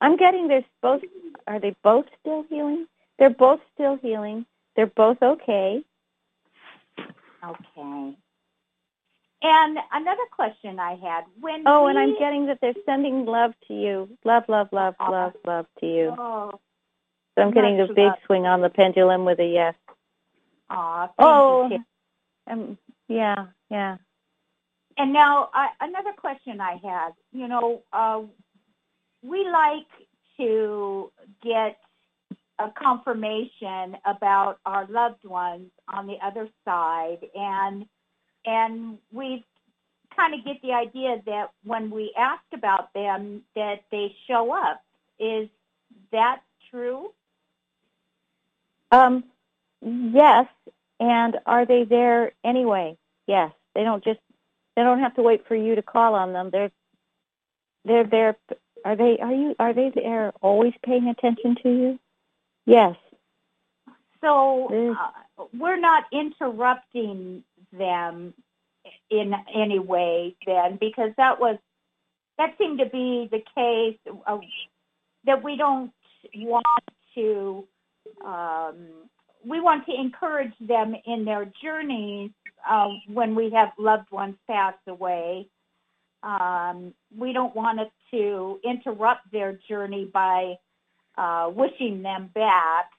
I'm getting there's both. Are they both still healing? They're both still healing. They're both okay. Okay. And another question I had when Oh, and I'm getting that they're sending love to you. Love, love, love, love, love to you. Oh, So I'm getting a big love. swing on the pendulum with a yes. aw, Oh, you, um, yeah, yeah. And now uh, another question I had. You know, uh, we like to get a confirmation about our loved ones on the other side, and and we kind of get the idea that when we ask about them, that they show up. Is that true? Um, yes. And are they there anyway? Yes. They don't just. They don't have to wait for you to call on them. They're. They're there. Are they? Are you? Are they there? Always paying attention to you? Yes. So uh, we're not interrupting them in any way then, because that was that seemed to be the case uh, that we don't want to. Um, we want to encourage them in their journeys uh, when we have loved ones pass away. Um, we don't want it to interrupt their journey by uh, wishing them back.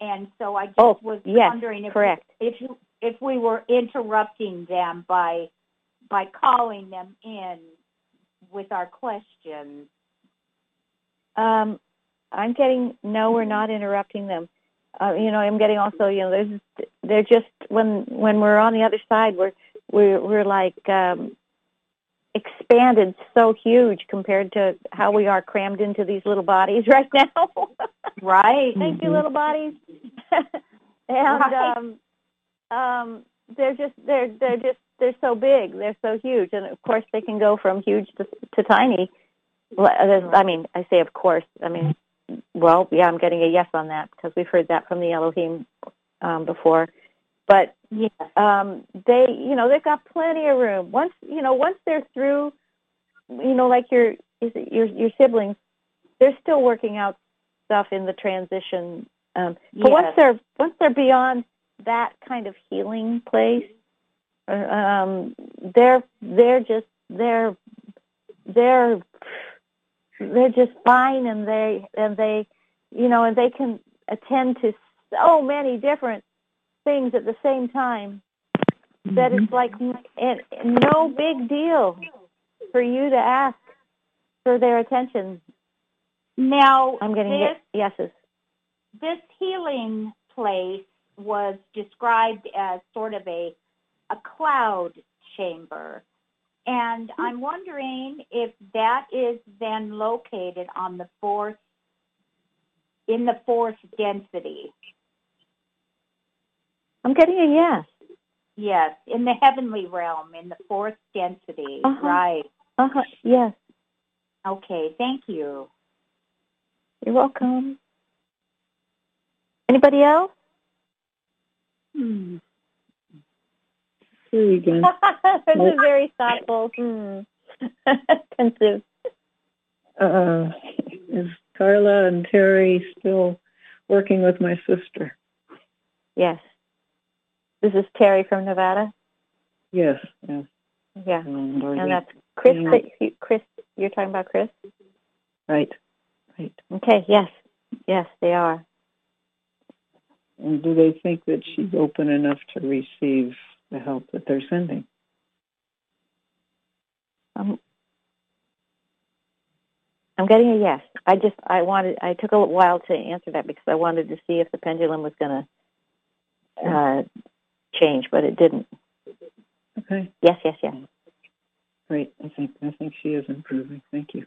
And so I just Oh, was yes, wondering if correct. if if we were interrupting them by by calling them in with our questions. Um, I'm getting no. We're not interrupting them. Uh, you know, I'm getting also. You know, there's they're just when when we're on the other side, we're we're we're like um, expanded so huge compared to how we are crammed into these little bodies right now. right. Thank you, Mhm. little bodies. and Right. um, um, they're just they're they're just they're so big. They're so huge, and of course they can go from huge to to tiny. Well, I mean, I say of course. I mean, well, yeah, I'm getting a yes on that because we've heard that from the Elohim um, before. But yes. um, they, you know, they've got plenty of room. Once, you know, once they're through, you know, like your is it your your siblings, they're still working out stuff in the transition. Um, but once they're once they're beyond that kind of healing place, uh, um, they're they're just they're they're they're just fine, and they and they, you know, and they can attend to so many different things at the same time that it's mm-hmm. like and, and no big deal for you to ask for their attention. Now I'm getting this ye- yeses. this healing place was described as sort of a a cloud chamber. And I'm wondering if that is then located on the fourth in the fourth density. I'm getting a yes. Yes, in the heavenly realm, in the fourth density. Uh-huh. Right. Uh huh. Yes. Okay, thank you. You're welcome. Anybody else? Hmm. Here we go. this is very thoughtful. Hmm. Pensive. Uh, is Carla and Terry still working with my sister? Yes. This is Terry from Nevada. Yes, yes. Yeah, And, and that's Chris. Yeah. That you, Chris, you're talking about Chris. right, right. Okay. Yes. Yes, they are. And do they think that she's open enough to receive the help that they're sending? Um, I'm getting a yes. I just I wanted I took a while to answer that because I wanted to see if the pendulum was going to uh, change, but it didn't. Okay, Yes, yes, yes. great. I think I think she is improving. Thank you.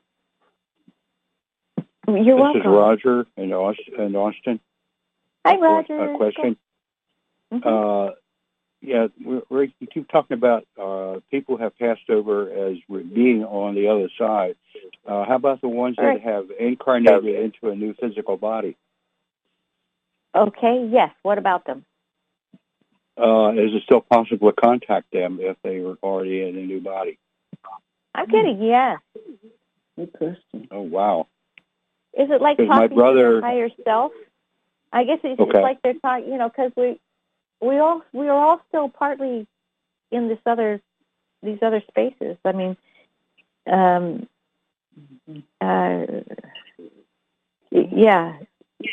You're this welcome. is Roger in Austin. In Austin. Hi, Roger. A question. Mhm. Uh, yeah, we we we keep talking about uh, people have passed over as being on the other side. Uh, how about the ones Right. that have incarnated into a new physical body? Okay. Yes. What about them? Uh, is it still possible to contact them if they were already in a new body? I'm getting yes. Good question. Oh wow! Is it like Because my talking to brother- your higher self? I guess it's, it's Okay. like they're talking, you know, because we we all we are all still partly in this other these other spaces. I mean, um, uh, yeah,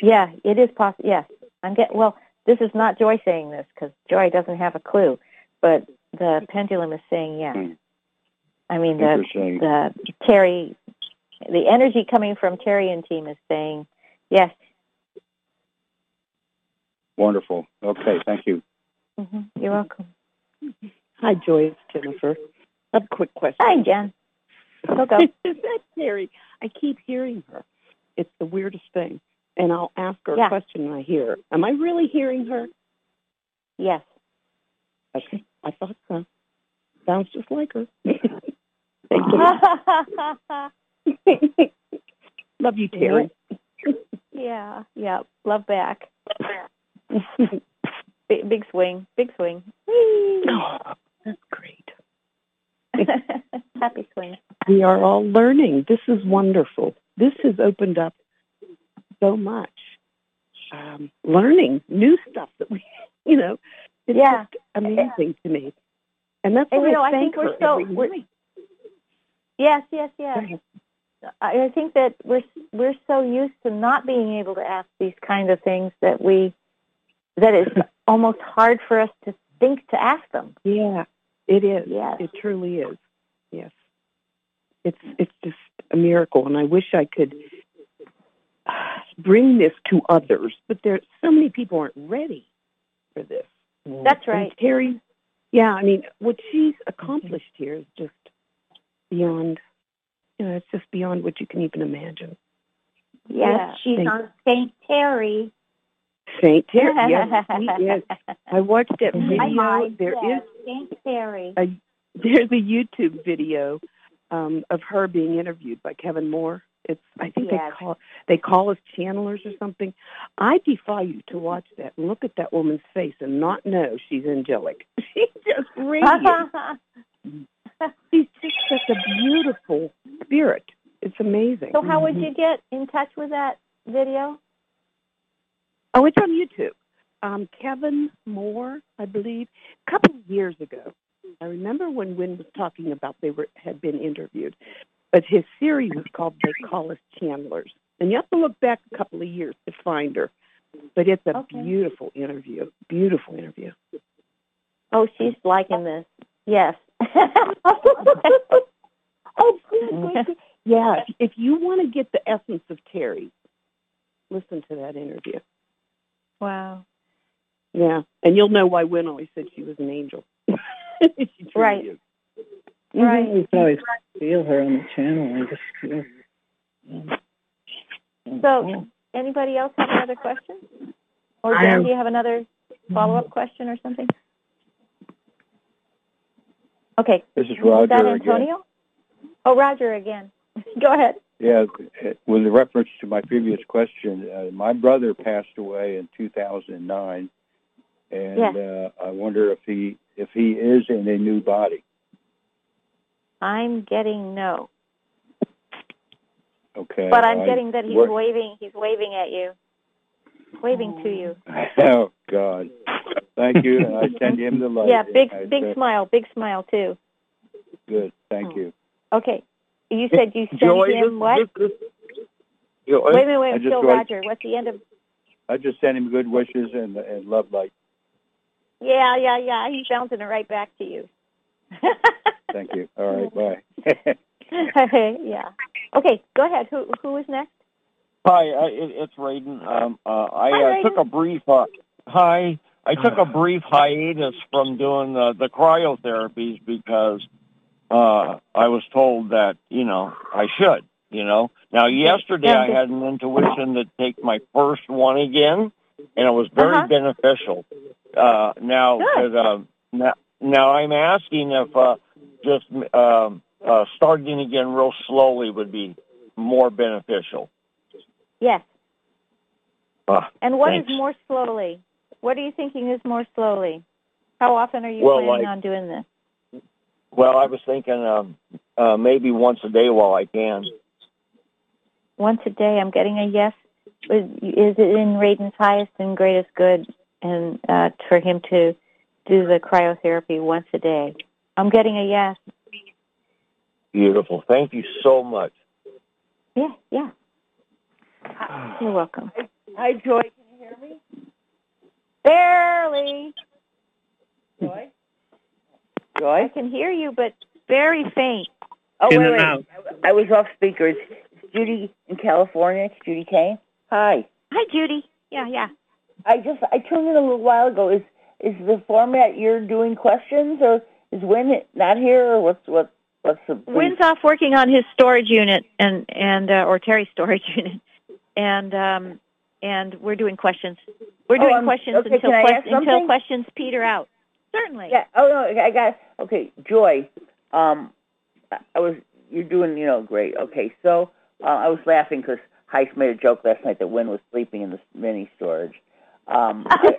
yeah, it is possible. Yes, I'm get well. This is not Joy saying this because Joy doesn't have a clue, but the pendulum is saying yes. Hmm. I mean, the the Terry, the energy coming from Terry and team is saying yes. Wonderful. Okay, thank you. hmm You're welcome. Hi, Joyce, Jennifer. I have a quick question. Hi, Jen. Go go. Is that Terry? I keep hearing her. It's the weirdest thing. And I'll ask her Yeah. a question and I hear her. Am I really hearing her? yes. Okay. I thought so. Sounds just like her. Thank you. Love you, Terry. yeah, yeah. Love back. big, big swing. Big swing. Whee! Oh, that's great. Happy swing. We are all learning. This is wonderful. This has opened up so much. Um, learning new stuff that we, you know, it's Yeah. just amazing to me. And that's And, why you know, I thank think we're so- we're-. Yes, yes, yes. I I think that we're we're so used to not being able to ask these kind of things that we that it's almost hard for us to think to ask them. Yeah, it is. Yes. It truly is. Yes. It's it's just a miracle and I wish I could uh, bring this to others, but there so many people aren't ready for this. That's And right. Terry yeah, I mean what she's accomplished here is just beyond you know, it's just beyond what you can even imagine. Yes, she's Thank- on St. Terry. Saint Terry, yes, is. I watched that video. There is yes, St. Terry. a there's a YouTube video um, of her being interviewed by Kevin Moore. It's I think Yes. they call they call us channelers or something. I defy you to watch that and look at that woman's face and not know she's angelic. She's just radiant. she's just such a beautiful spirit. It's amazing. so how would you get in touch with that video? Oh, it's on YouTube. Um, Kevin Moore, I believe, a couple of years ago. I remember when Wynn was talking about they were had been interviewed, but his series is called "They Call Us Channelers," and you have to look back a couple of years to find her. But it's a Okay. beautiful interview. Beautiful interview. Oh, she's liking this. Yes. Oh, good. Yeah, if you want to get the essence of Terry, listen to that interview. Wow. Yeah, and you'll know why Wynn always said she was an angel. She truly Right. is. Right. You can always feel her on the channel. I just feel. So, anybody else have another question? Or I have- do you have another follow-up question or something? Okay. This is Was that Roger again. Antonio? Oh, Roger again. Go ahead. Yeah, with reference to my previous question, uh, my brother passed away in 2009, and Yes. uh, I wonder if he if he is in a new body. I'm getting no, Okay, but I'm I- getting that he's what- waving. He's waving at you, waving to you. Oh God. Thank you, and I send him the love. Yeah, big big said, smile, big smile too. Good. Thank you. Okay. You said you sent Joy, him this- what? this- you know, Wait a minute, wait, I a just minute. Phil Roger, what's the end of I just sent him good wishes and and love light. Yeah, yeah, yeah. He's bouncing it right back to you. Thank you. All right. Bye. yeah. Okay, go ahead. Who who is next? Hi, uh, it, it's Raiden. Um, uh, I Hi, uh, took a brief. Uh, hi, I took a brief hiatus from doing the, the cryotherapies because uh, I was told that you know I should. You know. Now yesterday I had an intuition to take my first one again, and it was very Uh-huh. beneficial. Uh, now, uh, now, now I'm asking if uh, just um, uh, starting again real slowly would be more beneficial. Yes. Ah, And what is thanks. more slowly? What are you thinking is more slowly? How often are you Well, planning like- on doing this? Well, I was thinking um, uh, maybe once a day while I can. Once a day. I'm getting a yes. Is, is it in Raiden's highest and greatest good, and uh, for him to do the cryotherapy once a day? I'm getting a yes. Beautiful. Thank you so much. Yeah, yeah. You're welcome. Hi, Joy. Can you hear me? Barely. Joy? I can hear you, but very faint. Oh, In wait, and wait. out. I, I was off speaker. It's it's Judy in California. It's Judy Kane. Hi. Hi, Judy. Yeah, yeah. I just I tuned in a little while ago. Is is the format you're doing questions or is Wynn not here or what's what what's the Wynn's off working on his storage unit and and uh, or Terry's storage unit, and um and we're doing questions. We're Oh, doing um, questions okay, until can I quest- ask until questions peter out. Certainly. Yeah. Oh no, I got okay. Joy, um, I- was you're doing you know great. Okay, so uh, I was laughing because Heise made a joke last night that Wynn was sleeping in the mini storage. Um, I,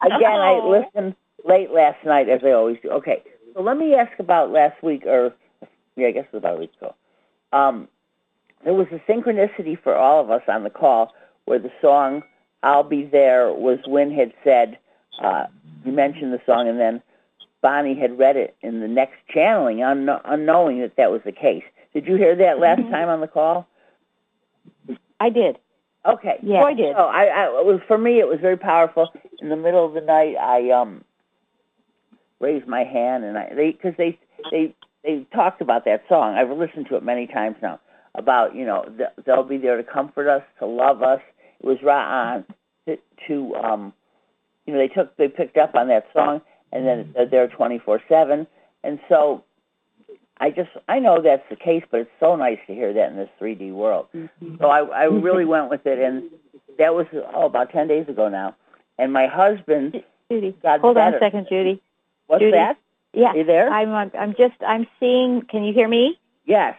I- again, I Oh. listened late last night as I always do. Okay, so let me ask about last week, or yeah, I guess it was about a week ago. Um, there was a synchronicity for all of us on the call where the song "I'll Be There" was Wynn had said. Uh, you mentioned the song, and then Bonnie had read it in the next channeling, unkn- unknowing that that was the case. Did you hear that last Mhm. time on the call? I did. Okay. Yeah. So I did. So I, I it was for me. It was very powerful. In the middle of the night, I um raised my hand, and I they because they they they talked about that song. I've listened to it many times now. About you know th- they'll be there to comfort us, to love us. It was right on to, to um you know they took they picked up on that song, and then it said they're twenty four seven, and so. I just I know that's the case, but it's so nice to hear that in this 3D world. So I I really went with it, and that was oh about ten days ago now. And my husband Judy, got hold on a second, Judy. What's Judy? that? Yeah. Are you there? I'm on- I'm just I'm seeing. Can you hear me? Yes.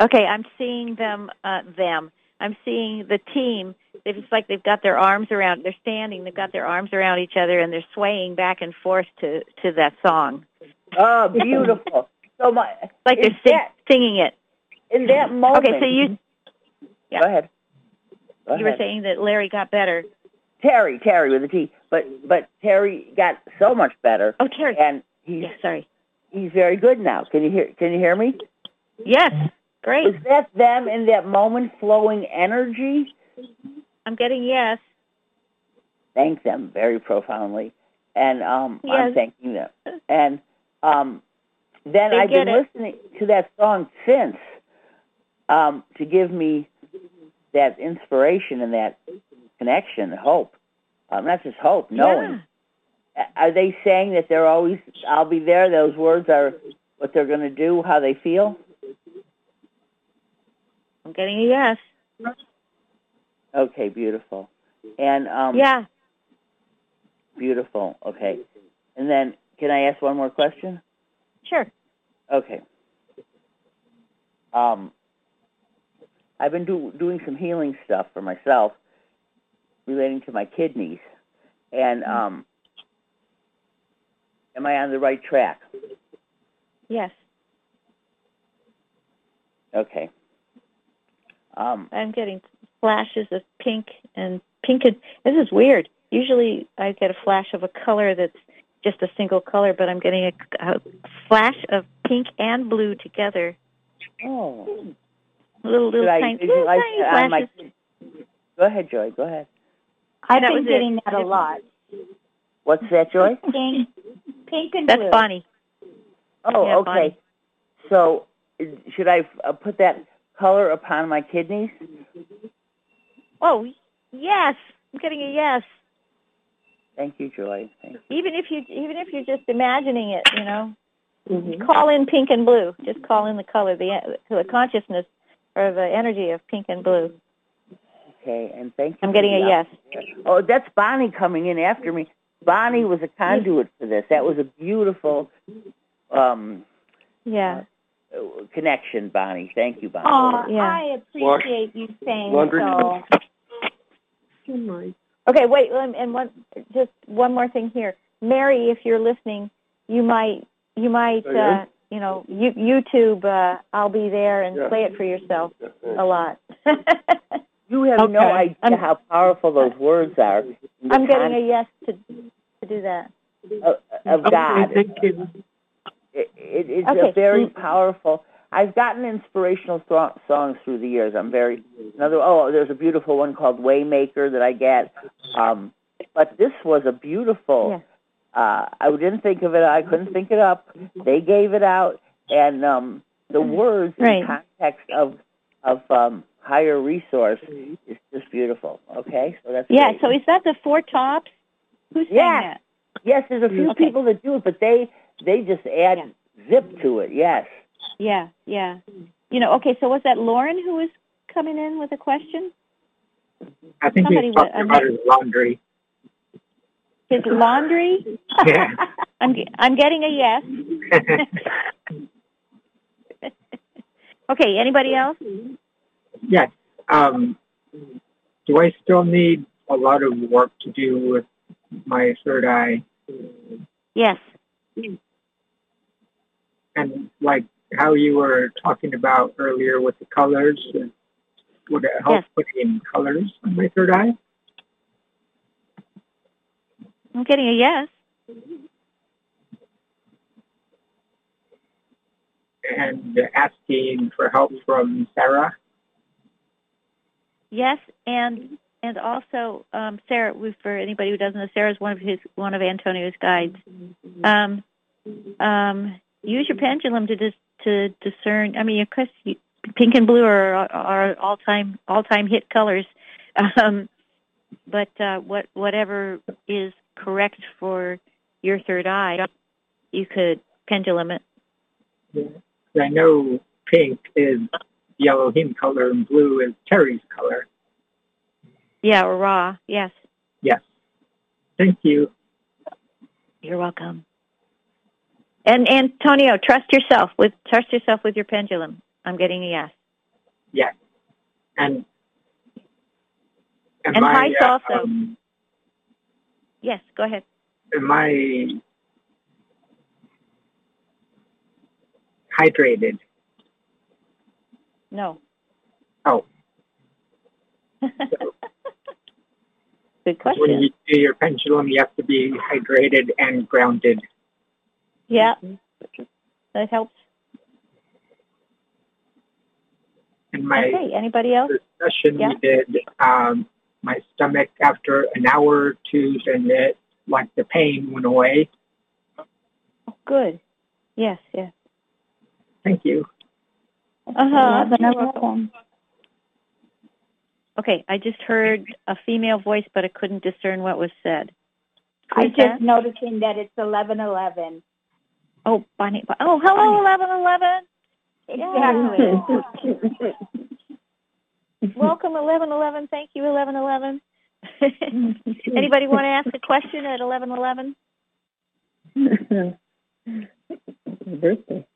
Okay, I'm seeing them. Uh, them. I'm seeing the team. It's like they've got their arms around. They're standing. They've got their arms around each other, and they're swaying back and forth to to that song. Oh, beautiful. so my Like they're sing, that, singing it. in that moment. Okay, so you yeah. Go ahead. Go you were saying that Larry got better. Terry, Terry with a T. But but Terry got so much better, Oh, Terry. and he's Yeah, sorry. he's very good now. Can you hear? Can you hear me? Yes, great. Was that them in that moment flowing energy? I'm getting yes. thank them very profoundly, and um, Yes. I'm thanking them. And um, then They I've been it. listening to that song since um, to give me that inspiration and that connection, hope. Um, not just hope, knowing. A- Are they saying that they're always, I'll be there? Those words are what they're going to do, how they feel? I'm getting a yes. Okay, beautiful. And um, yeah. beautiful. Okay. And then, can I ask one more question? Sure. Okay. Um, I've been do, doing some healing stuff for myself relating to my kidneys, and um, am I on the right track? Yes. Okay. Um, I'm getting flashes of pink and pink and this is weird. usually I get a flash of a color that's just a single color, but I'm getting a, a flash of pink and blue together. Oh. Little little Should I tiny, little visualize tiny it on my flashes. Go ahead, Joy. Go ahead. I've That been was it. getting that a lot. What's that, Joy? Pink, pink and That's blue. Bonnie. Oh, Yeah, okay. Bonnie. So, should I uh, put that color upon my kidneys? Oh yes, I'm getting a yes. Thank you, Joy. Thank you. Even if you even if you're just imagining it, you know, call in pink and blue. Just call in the color, the the consciousness or the energy of pink and blue. Okay, and thank you. I'm getting a yes. Oh, that's Bonnie coming in after me. Bonnie was a conduit for this. That was a beautiful um, Yeah. uh, connection, Bonnie. Thank you, Bonnie. Aw, Yeah. I appreciate you saying Laundry. so. Okay, wait, and and one just one more thing here, Mary. If you're listening, you might you might uh, you know you, YouTube. Uh, I'll be there and Yeah. play it for yourself a lot. You have no idea I'm- how powerful those words are. I'm getting a yes to to do that. of, of God. thank you. It, it, it's Okay. a very powerful. I've gotten inspirational th- songs through the years. I'm very another. Oh, there's a beautiful one called Waymaker that I get. Um, but this was a beautiful. Uh, I didn't think of it. I couldn't think it up. They gave it out, and um, the words Right. in context of of um, higher resource is just beautiful. Okay, so that's Yeah. great. So is that the four tops? Who sang Yeah. that? yes, there's a few Okay. people that do it, but they they just add zip to it. Yes. Yeah, yeah. You know. Okay. So was that Lauren who was coming in with a question? I think Somebody he's wa- talking about his laundry. His laundry. Yeah. I'm I'm getting a yes. okay. Anybody else? yes. Um, do I still need a lot of work to do with my third eye? Yes. And like how you were talking about earlier with the colors, would it help Yes. putting in colors on my third eye? I'm getting a yes. And asking for help from Sarah. Yes, and and also um, Sarah. For anybody who doesn't know, Sarah's one of his one of Antonio's guides. Um, um, use your pendulum to dis, to discern. I mean, of course, you, pink and blue are are all time all time hit colors. Um, but uh, what whatever is correct for your third eye, you could pendulum it. I know pink is yellow Elohim color and blue is Terry's color. Yeah, or raw. Yes, Yes. Thank you. you're welcome. And Antonio, trust yourself with trust yourself with your pendulum. I'm getting a yes. Yes. And am And I, heights uh, also. um, Yes, go ahead. am I hydrated? No. Oh. Good question. When you do your pendulum, you have to be hydrated and grounded. Yeah, that helps. In my Okay, anybody else? session Yeah. we did, um, my stomach after an hour or two, then it, like the pain went away. Good. Yes, yes. Thank you. Uh huh. Okay, I just heard a female voice, but I couldn't discern what was said. I Who's just noticing that it's eleven eleven. Oh, Bonnie. Oh, hello, eleven eleven. Exactly. Welcome, eleven eleven. Thank you, eleven eleven. Anybody want to ask a question at eleven eleven? birthday.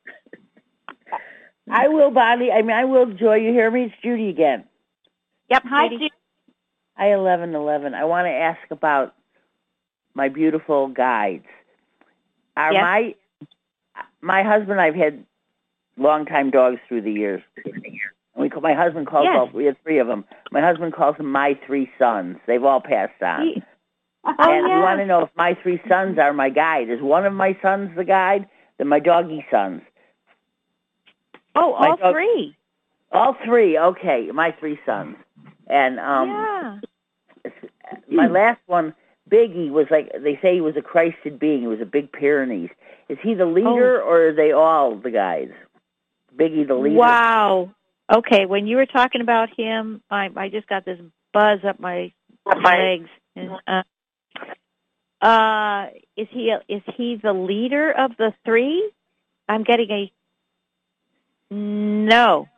I will, Bonnie. I mean, I will, Joy. You hear me? It's Judy again. Yep. Hi, Judy. Hi, eleven eleven. I want to ask about my beautiful guides. Are Yes. my my husband? and I've had longtime dogs through the years. We call, my husband calls Yes. all. We had three of them. My husband calls them my three sons. They've all passed on. He- and yeah. you want to know if my three sons are my guide. Is one of my sons the guide? Then my doggy sons. Oh, My all dog- three. All three. Okay, my three sons. And um, yeah. my last one, Biggie, was like they say he was a Christed being. He was a big Pyrenees. Is he the leader, or are they all the guys? Biggie the leader. Wow. Okay, when you were talking about him, I I just got this buzz up my legs. And, uh, uh, is he is he the leader of the three? I'm getting a no.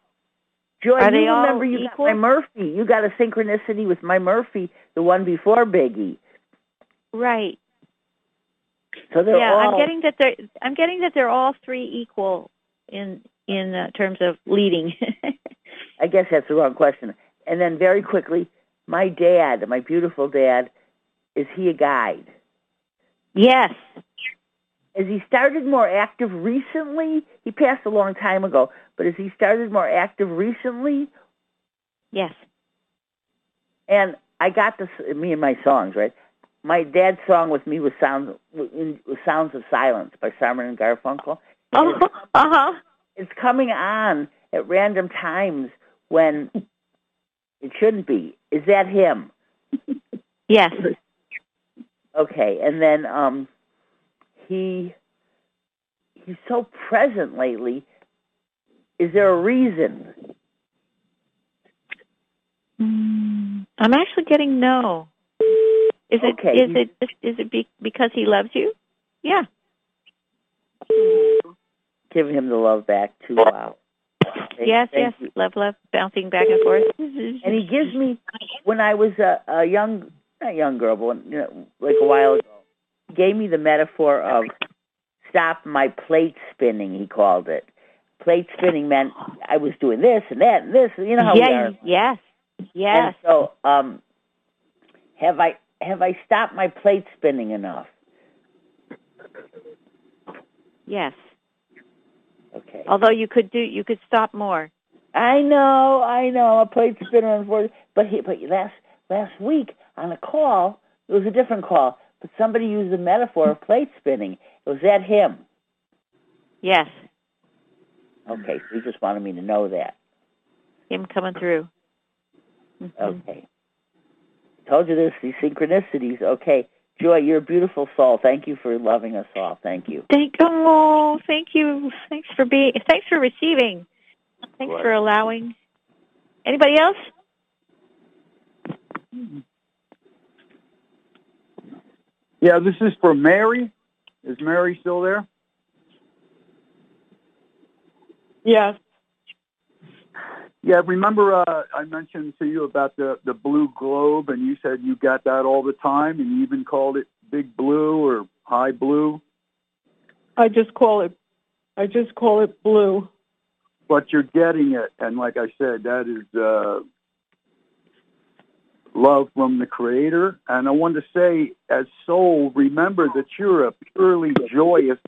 Joy, Are you they all remember you equal? got my Murphy. You got a synchronicity with my Murphy, the one before Biggie. Right. So they're yeah, all I'm getting that they're I'm getting that they're all three equal in in uh, terms of leading. I guess that's the wrong question. And then very quickly, my dad, my beautiful dad, is he a guide? yes. Has he started more active recently? He passed a long time ago, but has he started more active recently? Yes. And I got this me and my songs right. My dad's song with me was sounds was Sounds of Silence by Simon and Garfunkel. And Uh huh. it's coming on at random times when it shouldn't be. Is that him? Yes. Okay, and then um he he's so present lately. Is there a reason? Mm, I'm actually getting no. Is it Okay, is you- it is it be, because he loves you? Yeah. Give him the love back too. Wow. Thank- yes, thank yes. you. Love, love, bouncing back and forth. And he gives me when I was a, a young not young girl, but when, you know, like a while ago, he gave me the metaphor of stop my plate spinning. He called it. Plate spinning meant I was doing this and that and this. You know how we yeah, are. yes, And yes. so, um, have I have I stopped my plate spinning enough? Yes. Okay. Although you could do, you could stop more. I know, I know. I'm a plate spinner, unfortunately. But he, but last last week on a call, it was a different call. But somebody used the metaphor of plate spinning. Was that him? Yes, Okay, so he just wanted me to know that. him coming through. Mhm. Okay. Told you this, these synchronicities. Okay. Joy, you're a beautiful soul. Thank you for loving us all. Thank you. Thank oh, thank you. Thanks for being. Thanks for receiving. Thanks Right. for allowing. Anybody else? Yeah, this is for Mary. Is Mary still there? Yes. Yeah, remember uh, I mentioned to you about the the blue globe, and you said you got that all the time, and you even called it big blue or high blue. I just call it I just call it blue. But you're getting it, and like I said, that is uh, love from the Creator. And I want to say, as soul, remember that you're a purely joyous,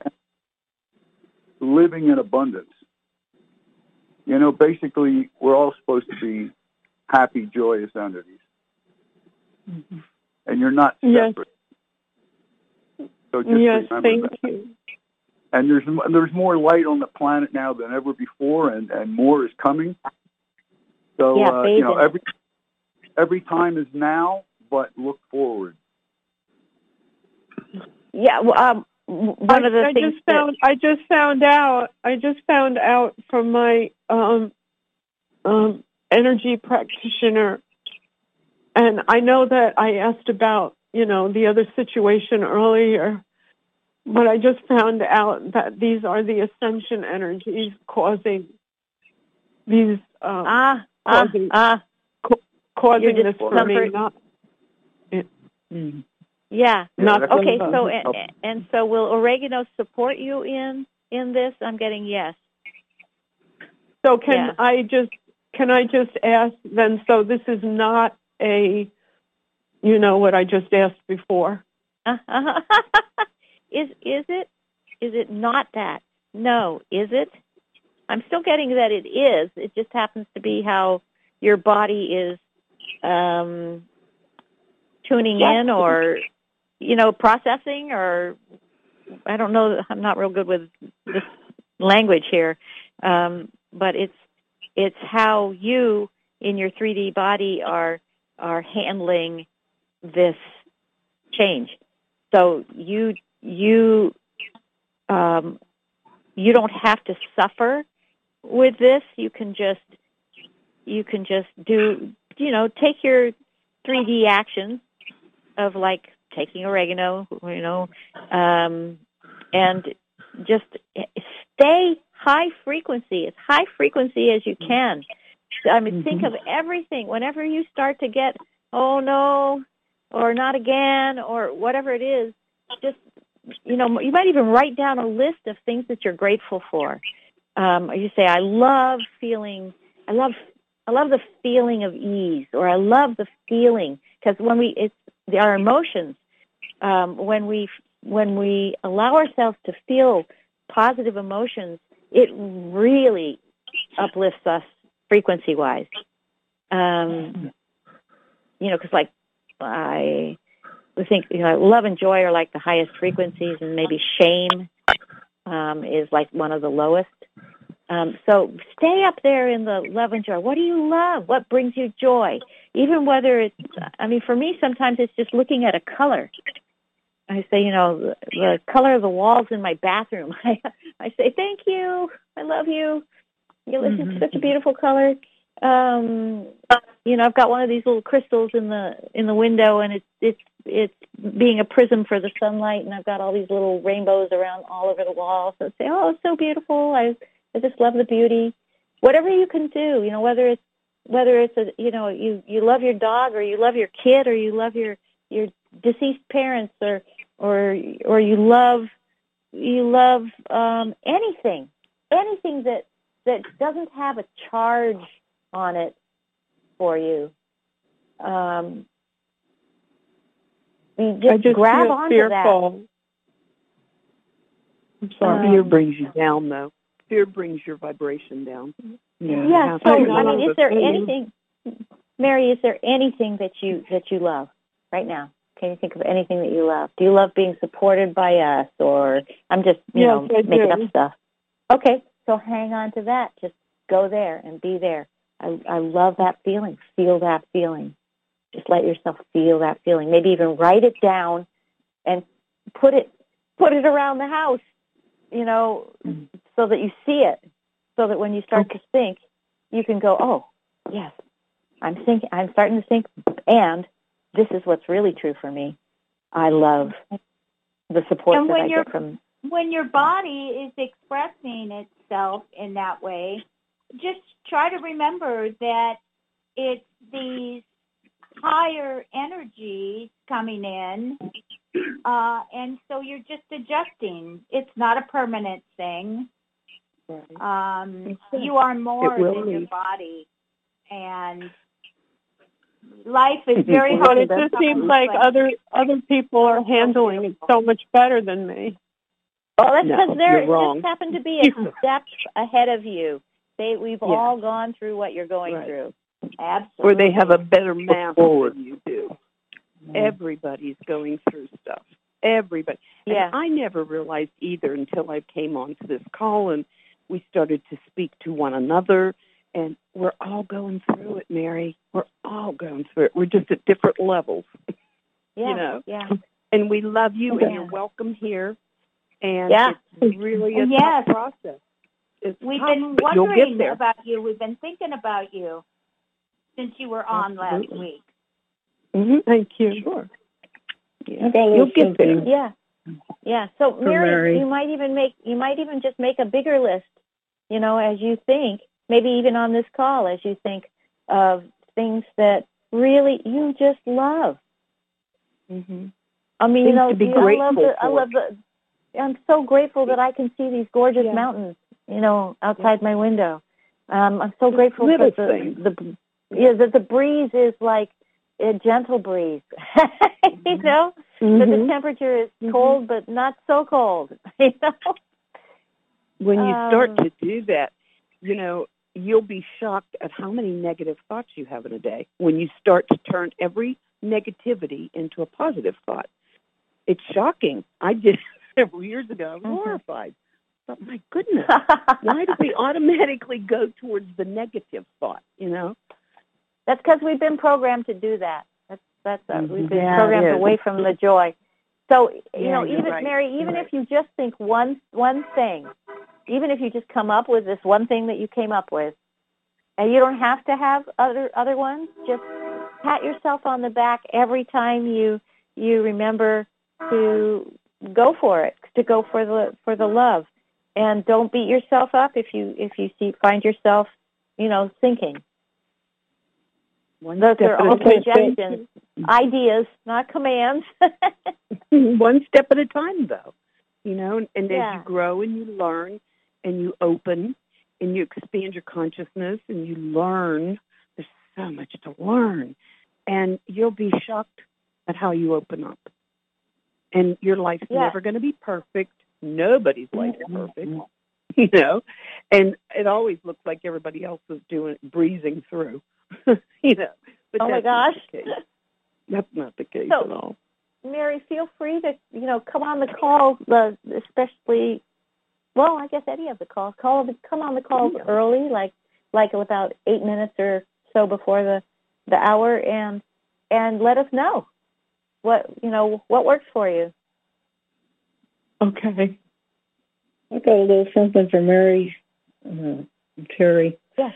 living in abundance. You know, basically, we're all supposed to be happy, joyous entities, and you're not Yes. separate. So just yes, remember thank that. you. And there's there's more light on the planet now than ever before, and and more is coming. So Yeah, uh, you know, every every time is now, but look forward. Yeah. Well, um, one I, of the I things just found I just found out I just found out from my um um energy practitioner and I know that I asked about, you know, the other situation earlier, but I just found out that these are the ascension energies causing these um ah ah causing ah causing this for me discomfort. not Mm. Yeah. not Okay. So and, and so will oregano support you in in this? I'm getting yes. So can Yeah. I just can I just ask then? So this is not a, you know, what I just asked before. is is it is it not that? No, is it? I'm still getting that it is. It just happens to be how your body is um tuning Yes. in or you know, processing or I don't know. I'm not real good with this language here, um, but it's it's how you in your 3D body are are handling this change. So you you um, you don't have to suffer with this. You can just you can just do you know take your 3D actions of like taking oregano, you know, um, and just stay high frequency, as high frequency as you can. I mean, think of everything. Whenever you start to get, oh no, or not again, or whatever it is, just you know, you might even write down a list of things that you're grateful for. Um, you say, I love feeling, I love, I love the feeling of ease, or I love the feeling because when we, it's our emotions. Um, when we when we allow ourselves to feel positive emotions, it really uplifts us frequency wise. Um, you know, because like I think, you know, love and joy are like the highest frequencies, and maybe shame um, is like one of the lowest. Um, so stay up there in the love and joy. What do you love? What brings you joy? Even whether it's, I mean, for me, sometimes it's just looking at a color. I say, you know, the, the color of the walls in my bathroom. I, I say, thank you. I love you. You listen mm-hmm. to such a beautiful color. Um, you know, I've got one of these little crystals in the in the window, and it's it's it's being a prism for the sunlight, and I've got all these little rainbows around all over the wall. So I say, oh, it's so beautiful. I I just love the beauty. Whatever you can do, you know, whether it's whether it's a you know you you love your dog or you love your kid or you love your your deceased parents or or or you love you love um, anything anything that that doesn't have a charge on it for you. Um, you just, I just grab feel onto fearful. that. I'm sorry. Um, Fear brings you down, though. Fear brings your vibration down. Yeah. yeah so I mean, is there anything, Mary? Is there anything that you that you love right now? Can you think of anything that you love? Do you love being supported by us, or I'm just you yes, know I making do. up stuff? Okay, so hang on to that. Just go there and be there. I I love that feeling. Feel that feeling. Just let yourself feel that feeling. Maybe even write it down and put it put it around the house. You know, so that you see it. So that when you start Okay. to think, you can go, oh, yes, I'm thinking. I'm starting to think, and this is what's really true for me. I love the support And that when I get from. when your body is expressing itself in that way, just try to remember that it's these higher energies coming in, uh, and so you're just adjusting. It's not a permanent thing. Um, you are more than your body, and life is very But hard. it just seems like other other people are handling it so much better than me. Well, that's No, because you're wrong. just happen to be a step ahead of you. They we've Yeah. all gone through what you're going Right. through. Absolutely. Or they have a better map than you do. Everybody's going through stuff. Everybody. Yeah. And I never realized either until I came onto this call and we started to speak to one another. And we're all going through it, Mary. We're all going through it. We're just at different levels, Yeah. you know. Yeah. And we love you, Yeah. and you're welcome here. And Yeah. it's really a Yes. tough process. It's We've tough, been wondering about you. We've been thinking about you since you were on last Absolutely. week. hmm Thank you. Sure. Yeah. You'll get there. Yeah. Yeah. So Mary, you might even make you might even just make a bigger list, you know, as you think, maybe even on this call as you think of things that really you just love. hmm I mean, you know, you- I love the I love the I'm so grateful that I can see these gorgeous Yeah. mountains, you know, outside my window. Um, I'm so grateful Little that the, things. the yeah that the breeze is like a gentle breeze. you know, that the temperature is cold but not so cold. You know. When you start Um, to do that, you know, you'll be shocked at how many negative thoughts you have in a day when you start to turn every negativity into a positive thought. it's shocking. I did several years ago. I was Mhm. horrified. But my goodness, why do we automatically go towards the negative thought? You know? That's because we've been programmed to do that. That's uh, Mhm. we've been Yeah, programmed away from the joy. So you Yeah, know, even right. Mary, You're even right. if you just think one one thing, even if you just come up with this one thing that you came up with, and you don't have to have other other ones, just pat yourself on the back every time you you remember to go for it, to go for the for the love, and don't beat yourself up if you if you see find yourself, you know, sinking. One Those are all suggestions, ideas, not commands. one step at a time though you know and, and as Yeah. you grow and you learn and you open and you expand your consciousness and you learn there's so much to learn and you'll be shocked at how you open up and your life's Yeah. never going to be perfect nobody's life is perfect you know and it always looks like everybody else is doing breezing through you know oh my gosh. that's not the case So- at all Mary, feel free to, you know, come on the call, the especially well, I guess any of the calls. Call the come on the calls early, like like about eight minutes or so before the the hour and and let us know what you know, what works for you. okay I got a little something for Mary, uh, Terry. Yes.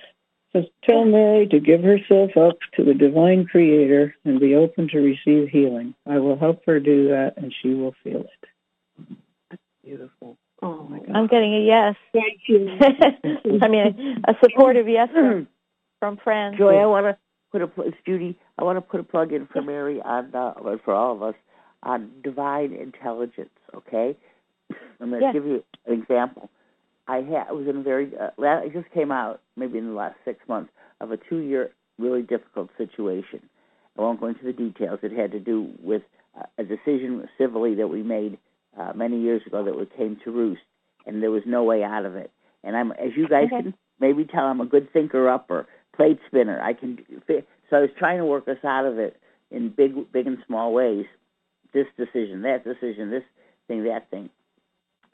Says, tell Mary to give herself up to the divine creator and be open to receive healing. I will help her do that and she will feel it. That's beautiful oh my god I'm getting a yes. Thank you. I mean a supportive yes from, from friends. Joy, I want to put a it's Judy. I want to put a plug in for Mary on uh, or for all of us on divine intelligence. Okay, I'm going to Yes. give you an example. I had I was in a very uh, it just came out maybe in the last six months of a two year really difficult situation. I won't go into the details. It had to do with uh, a decision civilly that we made uh, many years ago that we came to roost, and there was no way out of it. And I'm, as you guys Okay. can maybe tell, I'm a good thinker upper, plate spinner. I can, so I was trying to work us out of it in big, big and small ways. This decision, that decision, this thing, that thing,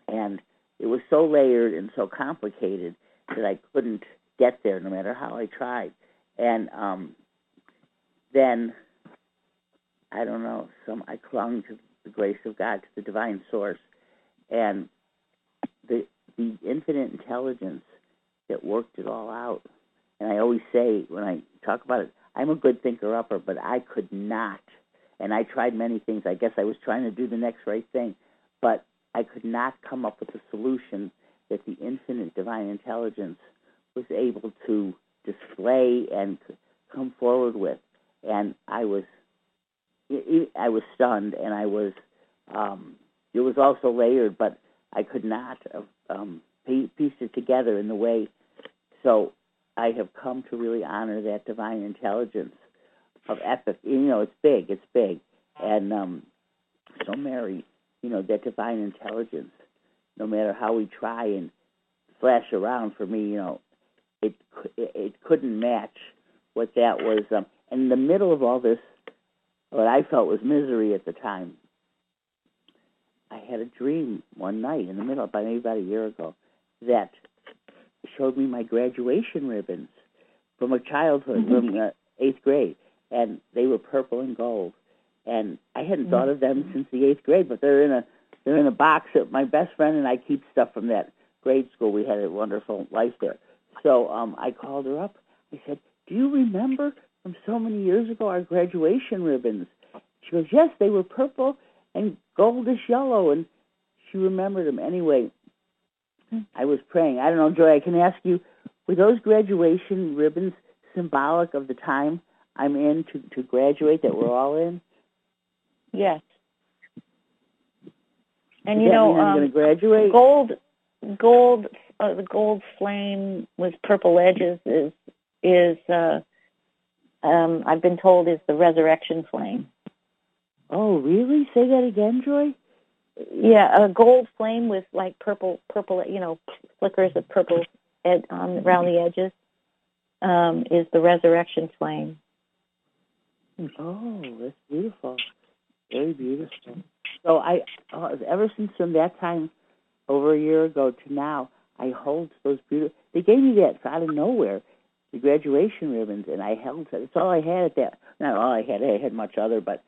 and it was so layered and so complicated that I couldn't get there, no matter how I tried. And um, then I don't know, some I clung to the grace of God, to the divine source, and the the infinite intelligence that worked it all out. And I always say when I talk about it, I'm a good thinker upper, but I could not. And I tried many things. I guess I was trying to do the next right thing, but I could not come up with a solution that the infinite divine intelligence was able to display and come forward with. And I was, I was stunned, and I was. Um, it was also layered, but I could not um, pie- pieced it together in the way. So I have come to really honor that divine intelligence of epic. You know, it's big. It's big, and um, so Mary, you know, that divine intelligence. No matter how we try and flash around, for me, you know, it it, couldn't match what that was. Um, and in the middle of all this, what I felt was misery at the time. I had a dream one night in the middle, about maybe about a year ago, that showed me my graduation ribbons from a childhood, from uh, eighth grade, and they were purple and gold. And I hadn't thought of them since the eighth grade, but they're in a they're in a box that my best friend and I keep stuff from that grade school. We had a wonderful life there. So um, I called her up. I said, "Do you remember from so many years ago our graduation ribbons?" She goes, "Yes, they were purple and goldish yellow." And she remembered them anyway. I was praying. I don't know, Joy. I can ask you: Were those graduation ribbons symbolic of the time I'm in to to graduate that we're all in? Yes. And you know, I'm um, going to graduate? gold, gold, uh, the gold flame with purple edges is is uh, um, I've been told is the resurrection flame. Oh, really? Say that again, Joy. Yeah, a gold flame with like purple, purple, you know, flickers of purple ed, on around the edges um, is the resurrection flame. Oh, that's beautiful. Very beautiful. So I, uh, ever since from that time, over a year ago to now, I hold those beautiful. They gave me that out of nowhere, the graduation ribbons, and I held it. It's all I had at that. Not all I had. I had much other, but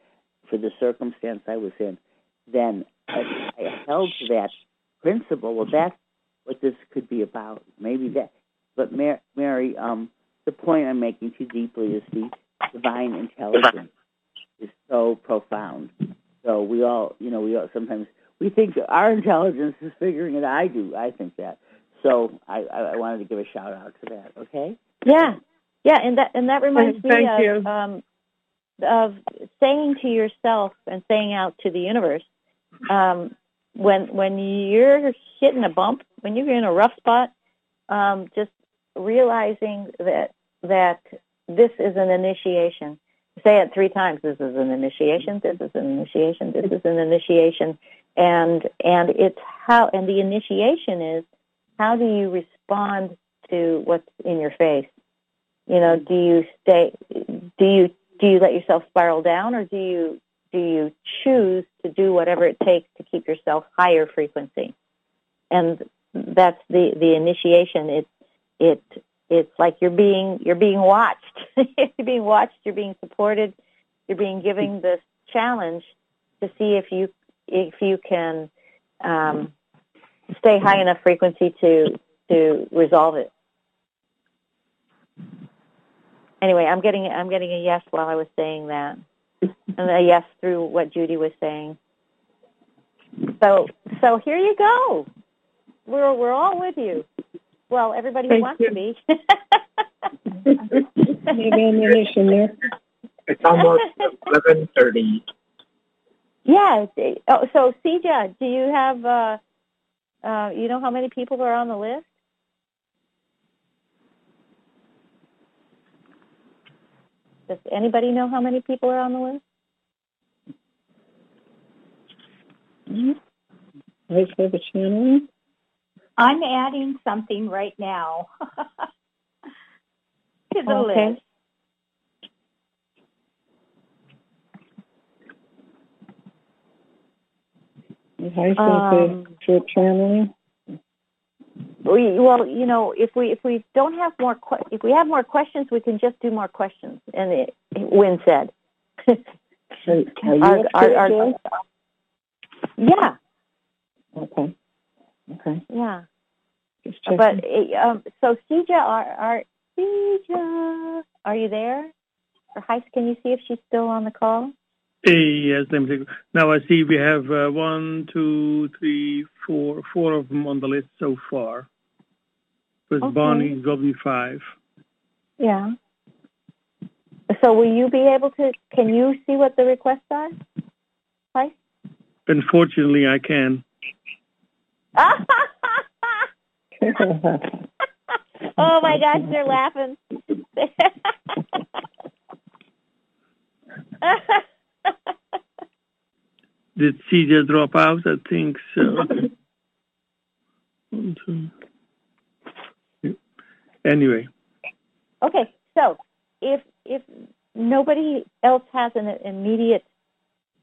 for the circumstance I was in, then I, I held to that principle. Well, that's what this could be about. Maybe that. But Mary, Mary um, the point I'm making too deeply is the divine intelligence is so profound. So we all, you know, we all sometimes we think our intelligence is figuring it. I do. I think that. So I, I wanted to give a shout out to that. Okay. Yeah, yeah, and that and that reminds Thank me you. of um, of saying to yourself and saying out to the universe um, when when you're hitting a bump, when you're in a rough spot, um, just realizing that that this is an initiation. Say it three times. This is an initiation. This is an initiation. This is an initiation, and and it's how and the initiation is how do you respond to what's in your face? You know, do you stay? Do you do you let yourself spiral down, or do you do you choose to do whatever it takes to keep yourself higher frequency? And that's the the initiation. It it it's like you're being you're being watched. you're being watched. You're being supported. You're being given this challenge to see if you if you can um, stay high enough frequency to to resolve it. Anyway, I'm getting I'm getting a yes while I was saying that, and a yes through what Judy was saying. So so here you go. We're we're all with you. Well, everybody Thank wants you. to be. Maybe ammunition there. It's almost eleven thirty. Yeah. Oh, so Sija, do you have uh, uh, you know how many people are on the list? Does anybody know how many people are on the list? Right for the channeling. I'm adding something right now to the Okay. list. High Um, for channeling. We, well, you know, if we if we don't have more que- if we have more questions, we can just do more questions. And it, Wynn said, Are, are you Our- our- our- "Yeah, Okay. Okay. yeah." But um, so Sija, are are Sija, are you there? Or Heise, can you see if she's still on the call? Yes, let me take. Now I see we have uh, one, two, three, four, four of them on the list so far. With Okay. Bonnie, it's probably five. Yeah. So will you be able to? Can you see what the requests are? Heise. Unfortunately, I can. oh my gosh, they're laughing. Did CJ drop out? I think so. One, two. Yeah. Anyway, okay, so if if nobody else has an immediate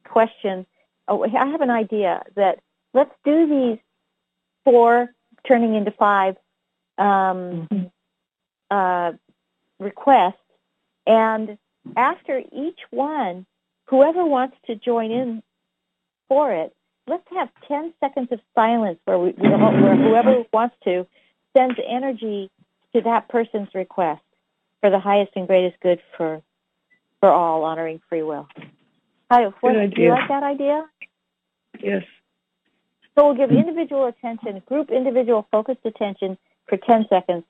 question, oh, I have an idea that let's do these four turning into five um, uh, requests, and after each one, whoever wants to join in for it, let's have 10 seconds of silence where, we, we where whoever wants to sends energy to that person's request for the highest and greatest good for for all, honoring free will. Hi, what, do you like that idea? yes. So we'll give individual attention, group individual focused attention for 10 seconds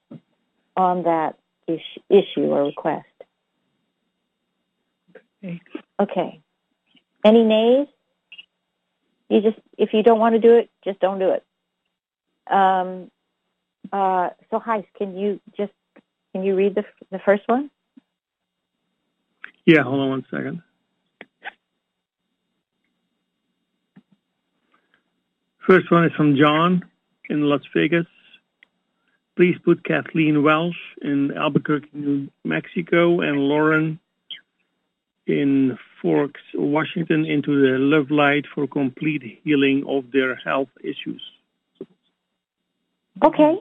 on that is- issue or request. Okay. Okay. Any nays? You just, if you don't want to do it, just don't do it. Um, uh, so, Heise, can you just, can you read the, the first one? yeah, hold on one second. First one is from John in Las Vegas. Please put Kathleen Welsh in Albuquerque, New Mexico, and Lauren in Forks, Washington, into the Love Light for complete healing of their health issues. Okay.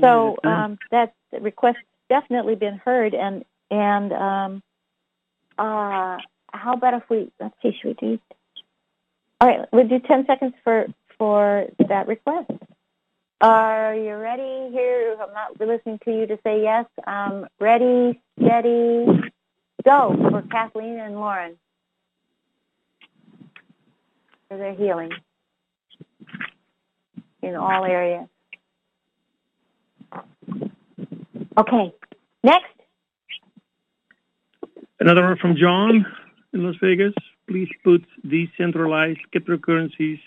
So um, that request definitely been heard, and and um, uh, how about if we let's see, should we do? All right, we'll do ten seconds for for that request. Are you ready here? I'm not listening to you to say yes. Um, ready, steady, go for Kathleen and Lauren for their healing in all areas. Okay, next. Another one from John in Las Vegas. Please put decentralized cryptocurrencies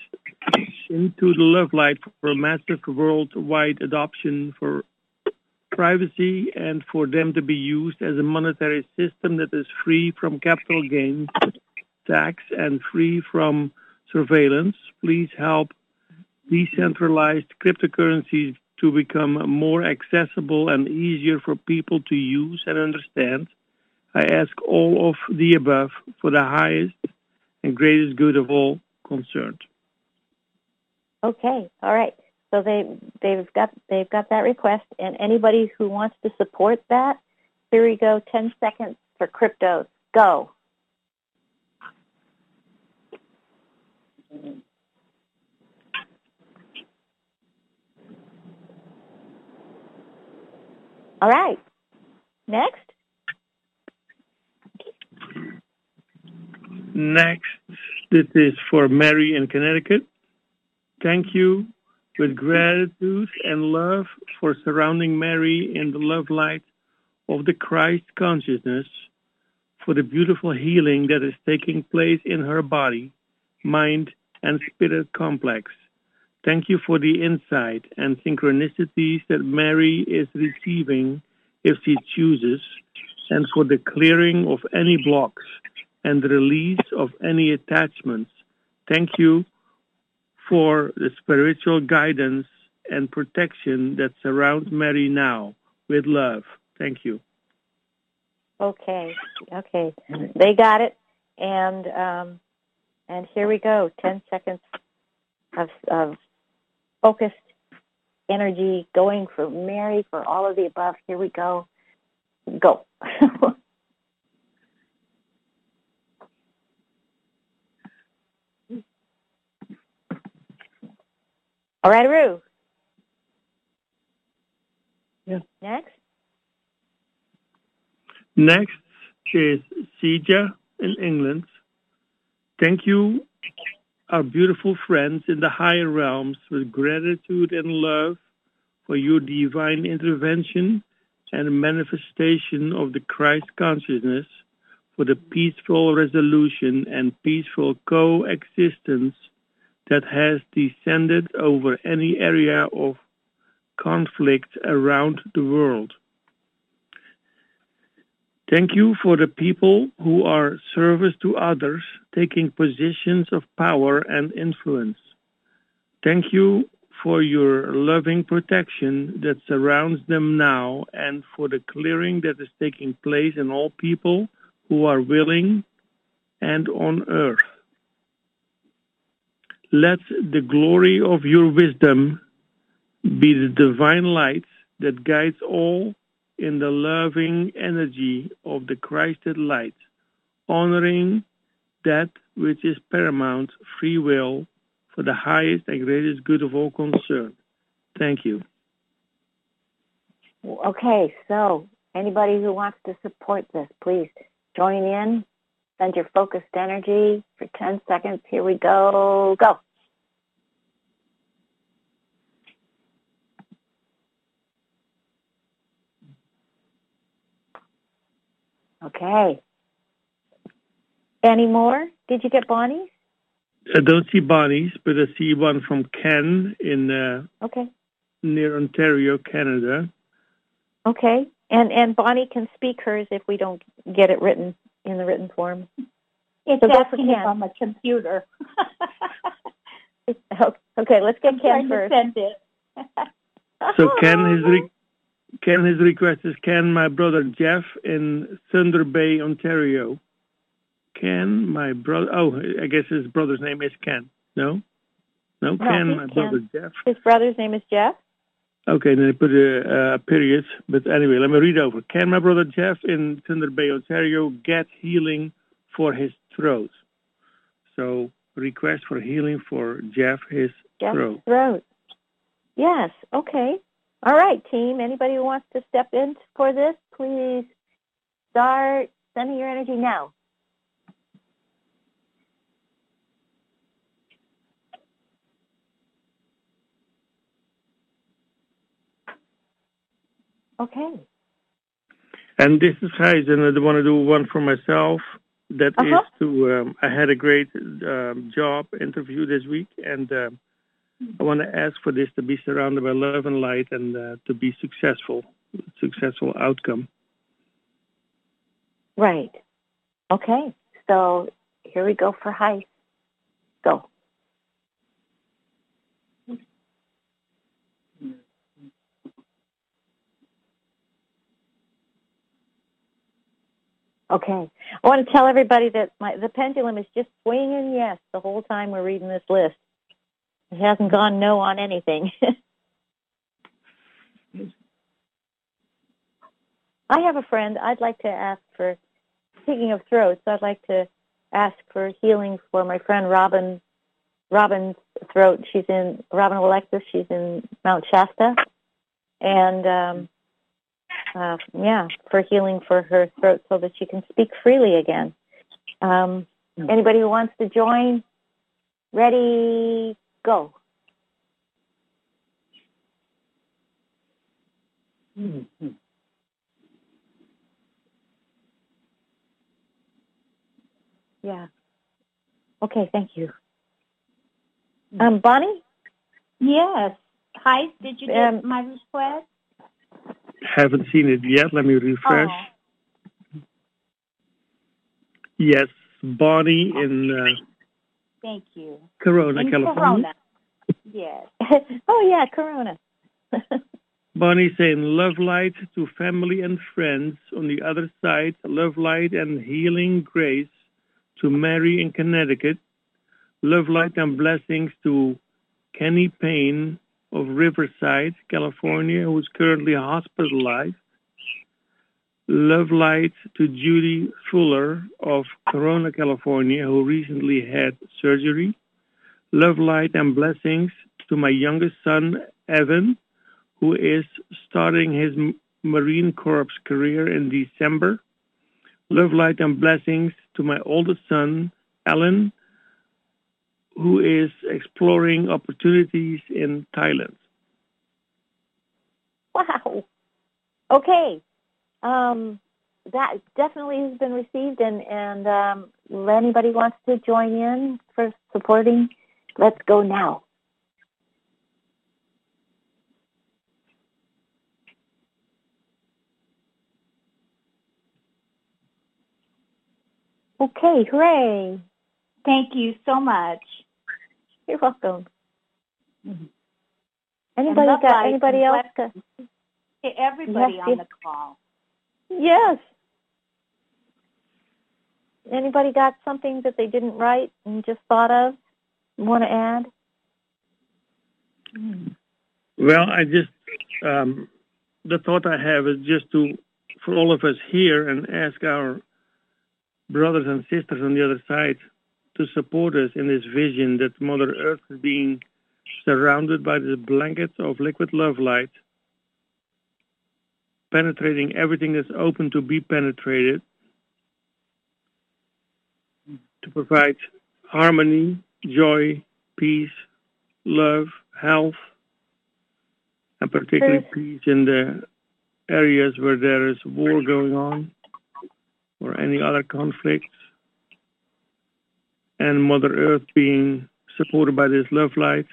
into the love light for massive worldwide adoption for privacy and for them to be used as a monetary system that is free from capital gains tax and free from surveillance. Please help decentralized cryptocurrencies to become more accessible and easier for people to use and understand. I ask all of the above for the highest and greatest good of all concerned. Okay, all right. So they they've got they've got that request, and anybody who wants to support that, here we go. Ten seconds for cryptos. Go. All right. Next. Next, this is for Mary in Connecticut. Thank you with gratitude and love for surrounding Mary in the love light of the Christ consciousness for the beautiful healing that is taking place in her body, mind, and spirit complex. Thank you for the insight and synchronicities that Mary is receiving if she chooses, and for the clearing of any blocks and release of any attachments. Thank you for the spiritual guidance and protection that surrounds Mary now with love. Thank you. Okay, okay, they got it, and um, and here we go. Ten seconds of, of focused energy going for Mary for all of the above. Here we go. Go. All right, Rue. Yeah. Next. Next is Sija in England. Thank you, our beautiful friends in the higher realms, with gratitude and love for your divine intervention and manifestation of the Christ consciousness for the peaceful resolution and peaceful coexistence that has descended over any area of conflict around the world. Thank you for the people who are service to others, taking positions of power and influence. Thank you for your loving protection that surrounds them now and for the clearing that is taking place in all people who are willing and on earth. Let the glory of your wisdom be the divine light that guides all in the loving energy of the Christed light, honoring that which is paramount, free will, for the highest and greatest good of all concerned. Thank you. Okay, so anybody who wants to support this, please join in. Send your focused energy for 10 seconds. Here we go. Go. Okay. Any more? Did you get Bonnie's? I don't see Bonnie's, but I see one from Ken in uh, Okay. near Ontario, Canada. Okay. And and Bonnie can speak hers if we don't get it written in the written form. It's So go for asking if Ken. I'm a computer. Oh, okay, let's get I'm Ken trying to first. send it. So Ken, his re- Ken, his request is Ken, my brother Jeff in Thunder Bay, Ontario. Ken, my brother. Oh, I guess his brother's name is Ken. No, no, No, Ken, my Ken. brother Jeff. His brother's name is Jeff. Okay, then they put a, a period. But anyway, let me read over. Can my brother Jeff in Thunder Bay, Ontario, get healing for his throat? So request for healing for Jeff his Jeff's throat. throat. Yes. Okay. All right, team. Anybody who wants to step in for this, please start sending your energy now. Okay. And this is Heise, and I want to do one for myself. That is Uh-huh. to, um, I had a great um, job interview this week, and um I want to ask for this to be surrounded by love and light and uh, to be successful, successful outcome. Right. Okay. So here we go for Heise. Go. Okay. I want to tell everybody that my, the pendulum is just swinging yes the whole time we're reading this list. It hasn't gone no on anything. I have a friend. I'd like to ask for, speaking of throats, I'd like to ask for healing for my friend Robin, Robin's throat. She's in, Robin Alexis, she's in Mount Shasta. And, um, uh, yeah, for healing for her throat so that she can speak freely again. Um, anybody who wants to join, ready, go. Yeah. Okay, thank you. Um, Bonnie? Yes. Heise, did you get Um, my request? Haven't seen it yet. Let me refresh. Oh, Yes, Bonnie in uh, thank you. Corona, In California. Corona. Yes. oh, yeah, Corona. Bonnie saying love light to family and friends. On the other side, love light and healing grace to Mary in Connecticut. Love light and blessings to Kenny Payne of Riverside, California, who is currently hospitalized. Love light to Judy Fuller of Corona, California, who recently had surgery. Love light and blessings to my youngest son, Evan, who is starting his Marine Corps career in December. Love, light, and blessings to my oldest son, Alan, who is exploring opportunities in Thailand. Wow. Okay. Um, that definitely has been received, and and um, anybody wants to join in for supporting, let's go now. Okay, hooray! Thank you so much. You're welcome. And Anybody got life anybody else? To, To everybody Yes, on the call. yes. Anybody got something that they didn't write and just thought of? Want to add? Well, I just, um, the thought I have is just to, for all of us here and ask our brothers and sisters on the other side to support us in this vision that Mother Earth is being surrounded by this blanket of liquid love light, penetrating everything that's open to be penetrated, to provide harmony, joy, peace, love, health, and particularly peace in the areas where there is war going on or any other conflicts. And Mother Earth being supported by this love light.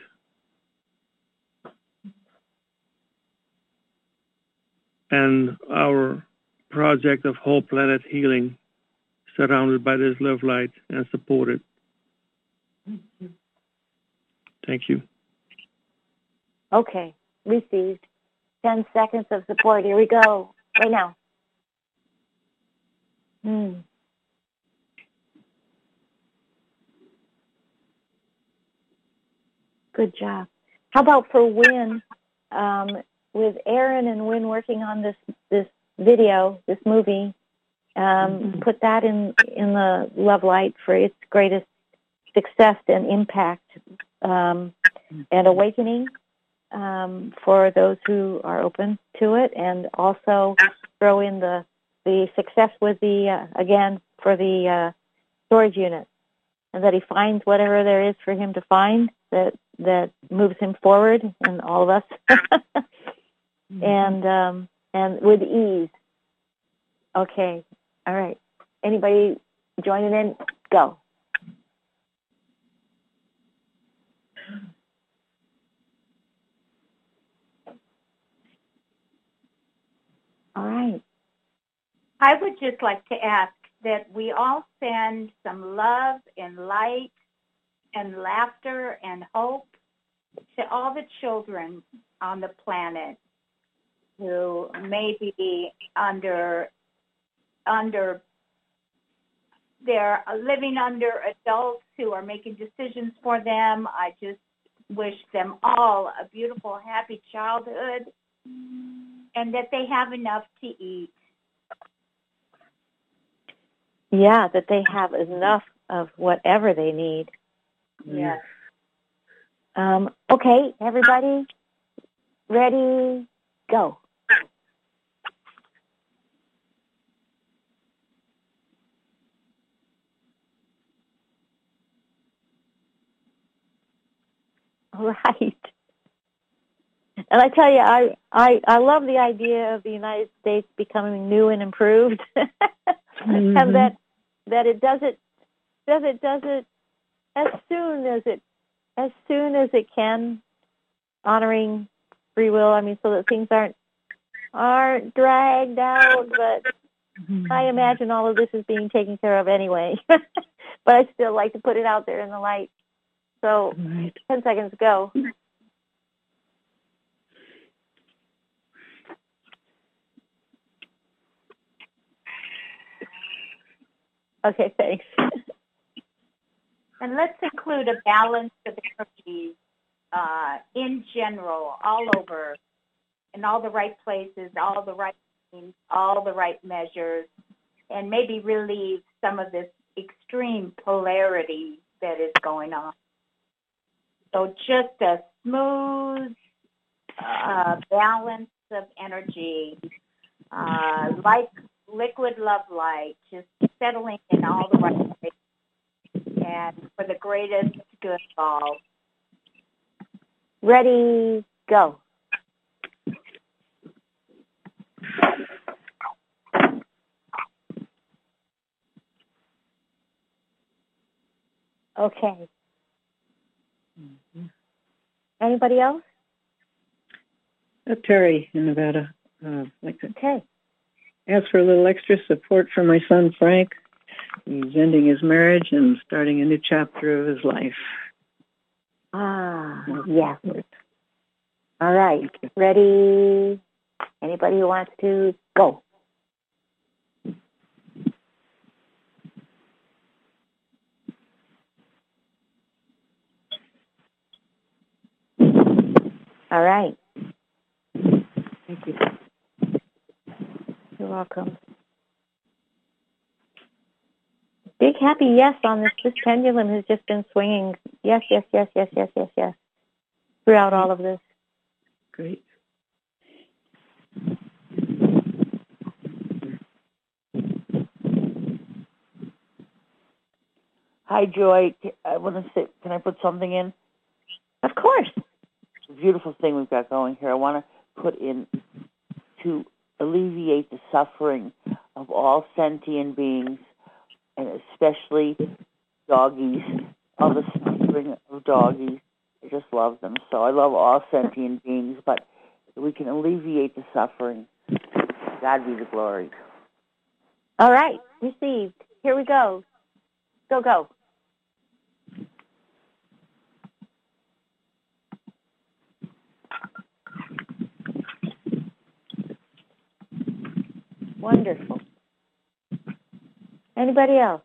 And our project of whole planet healing surrounded by this love light and supported. Thank you. Okay, received. Ten seconds of support. Here we go. Right now. Hmm. Good job. How about for Wynn? Um, with Aaron and Wynn working on this this video, this movie, um, mm-hmm. put that in in the love light for its greatest success and impact um, and awakening um, for those who are open to it, and also throw in the the success with the uh, again for the uh, storage unit, and that he finds whatever there is for him to find that that moves him forward, and all of us, mm-hmm. and um, and with ease. Okay, all right. Anybody joining in? Go. All right. I would just like to ask that we all send some love and light and laughter and hope to all the children on the planet who may be under under they're living under adults who are making decisions for them. I just wish them all a beautiful, happy childhood and that they have enough to eat. Yeah, that they have enough of whatever they need. Yes. Um, okay, everybody, ready, go. Right. And I tell you, I, I, I love the idea of the United States becoming new and improved. mm-hmm. and that, that it doesn't does it, does it as soon as it, as soon as it can, honoring free will. I mean, so that things aren't, aren't dragged out, but mm-hmm. I imagine all of this is being taken care of anyway. but I still like to put it out there in the light. So, right. 10 seconds, go. Okay, thanks. and let's include a balance of energies uh, in general, all over, in all the right places, all the right things, all the right measures, and maybe relieve some of this extreme polarity that is going on. So just a smooth uh, balance of energy, uh, like liquid love light, just settling in all the right places and for the greatest good of all. Ready, go. Okay. Anybody else? Uh, Terry in Nevada. Uh, like to okay. ask for a little extra support for my son Frank. He's ending his marriage and starting a new chapter of his life. Ah, yeah. All right. Ready? Anybody who wants to go? All right. Thank you. You're welcome. Big happy yes on this. This pendulum has just been swinging. Yes, yes, yes, yes, yes, yes, yes. Throughout all of this. Great. Hi, Joy. I want to say, can I put something in? Of course A beautiful thing we've got going here. I want to put in to alleviate the suffering of all sentient beings, and especially doggies, all the suffering of doggies. I just love them. So I love all sentient beings, but we can alleviate the suffering. God be the glory. All right, received. Here we go. Go, go. Wonderful. Anybody else?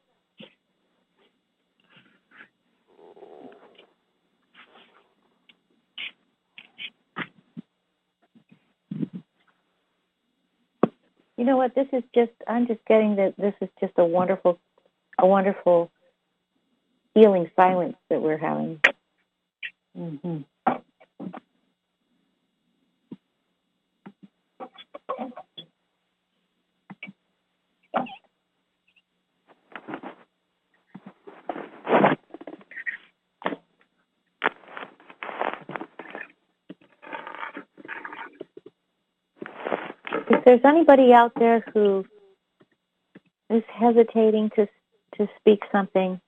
You know what? This is just, I'm just getting that this is just a wonderful, a wonderful healing silence that we're having. Mm-hmm. If there's anybody out there who is hesitating to to speak something,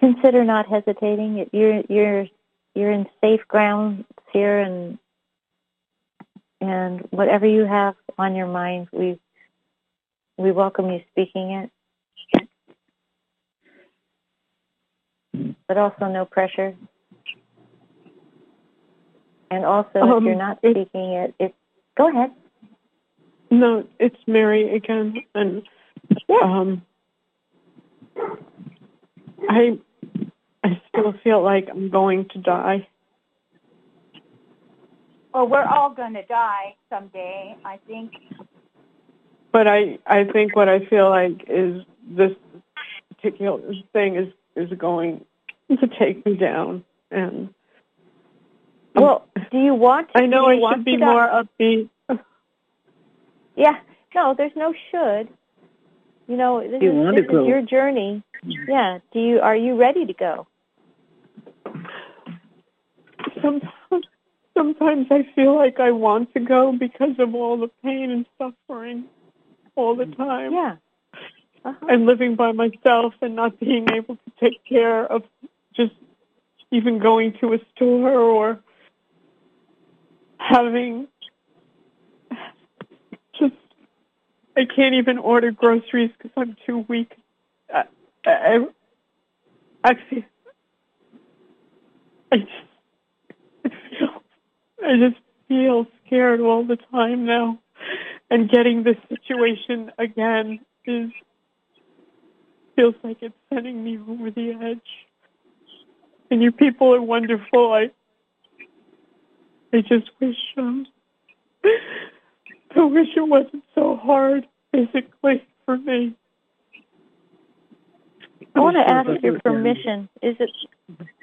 consider not hesitating. You're you're you're in safe grounds here, and and whatever you have on your mind, we we welcome you speaking it. But also no pressure. And also, um, if you're not speaking it, it go ahead. No, it's Mary again, and yeah. um, I I still feel like I'm going to die. Well, we're all going to die someday, I think. But I I think what I feel like is this particular thing is is going to take me down and well, do you want to? I know I should be more upbeat. Yeah, no, there's no should. You know, this, you is, want this to go. is your journey. Yeah. Do you are you ready to go? Sometimes, sometimes I feel like I want to go because of all the pain and suffering all the time. Yeah. Uh-huh. And living by myself and not being able to take care of just even going to a store or having just I can't even order groceries because I'm too weak. I, I, actually, I just I feel I just feel scared all the time now, and getting this situation again is feels like it's sending me over the edge. And you people are wonderful. I I just wish um I wish it wasn't so hard physically for me. I want to ask your permission. Is it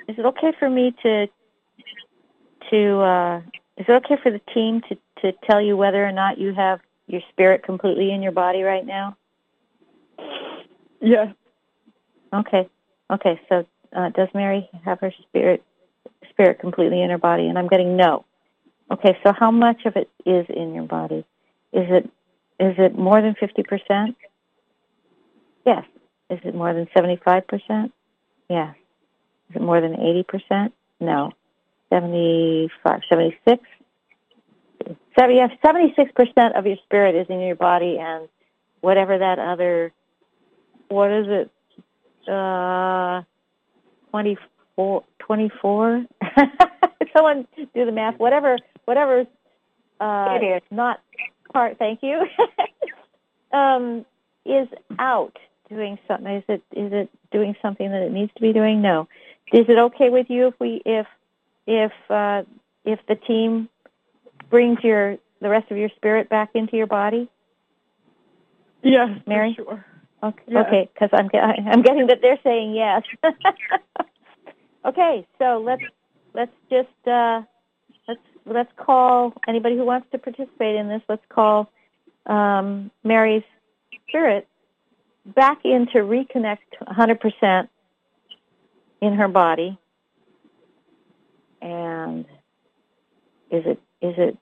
is it okay for me to to uh is it okay for the team to to tell you whether or not you have your spirit completely in your body right now? Yes. Okay. Okay. So uh, does Mary have her spirit spirit completely in her body? And I'm getting no. Okay. So how much of it is in your body? Is it is it more than fifty percent? Yes. Is it more than seventy five percent? Yes. Is it more than eighty percent? No. 75, 76? 76% of your spirit is in your body, and whatever that other, what is it, uh, 24, 24? Someone do the math. Whatever, whatever, uh, it is. not part, thank you, um, is out doing something. Is it, is it doing something that it needs to be doing? No. Is it okay with you if we, if, if, uh, if the team brings your, the rest of your spirit back into your body? Yes, Mary? sure. Okay, Yes. okay, because I'm I'm getting that they're saying yes. okay, so let's let's just uh, let's let's call anybody who wants to participate in this. Let's call um, Mary's spirit back in to reconnect 100% in her body. And is it is it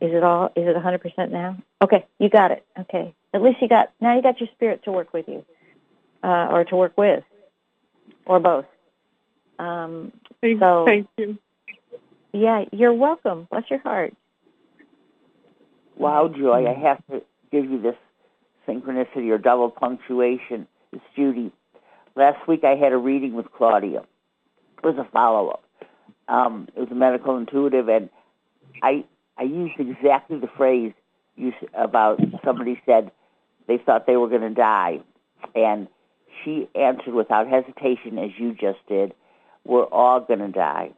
is it all is it 100% now? Okay, you got it. Okay. At least you got now you got your spirit to work with you. Uh, or to work with or both. Um, Thank, so thank you. yeah, you're welcome. Bless your heart. Wow, Joy, I have to give you this synchronicity or double punctuation. It's Judy. Last week I had a reading with Claudia. It was a follow up. Um, it was a medical intuitive, and I I used exactly the phrase you s- about somebody said they thought they were going to die, and she answered without hesitation, as you just did, "We're all going to die."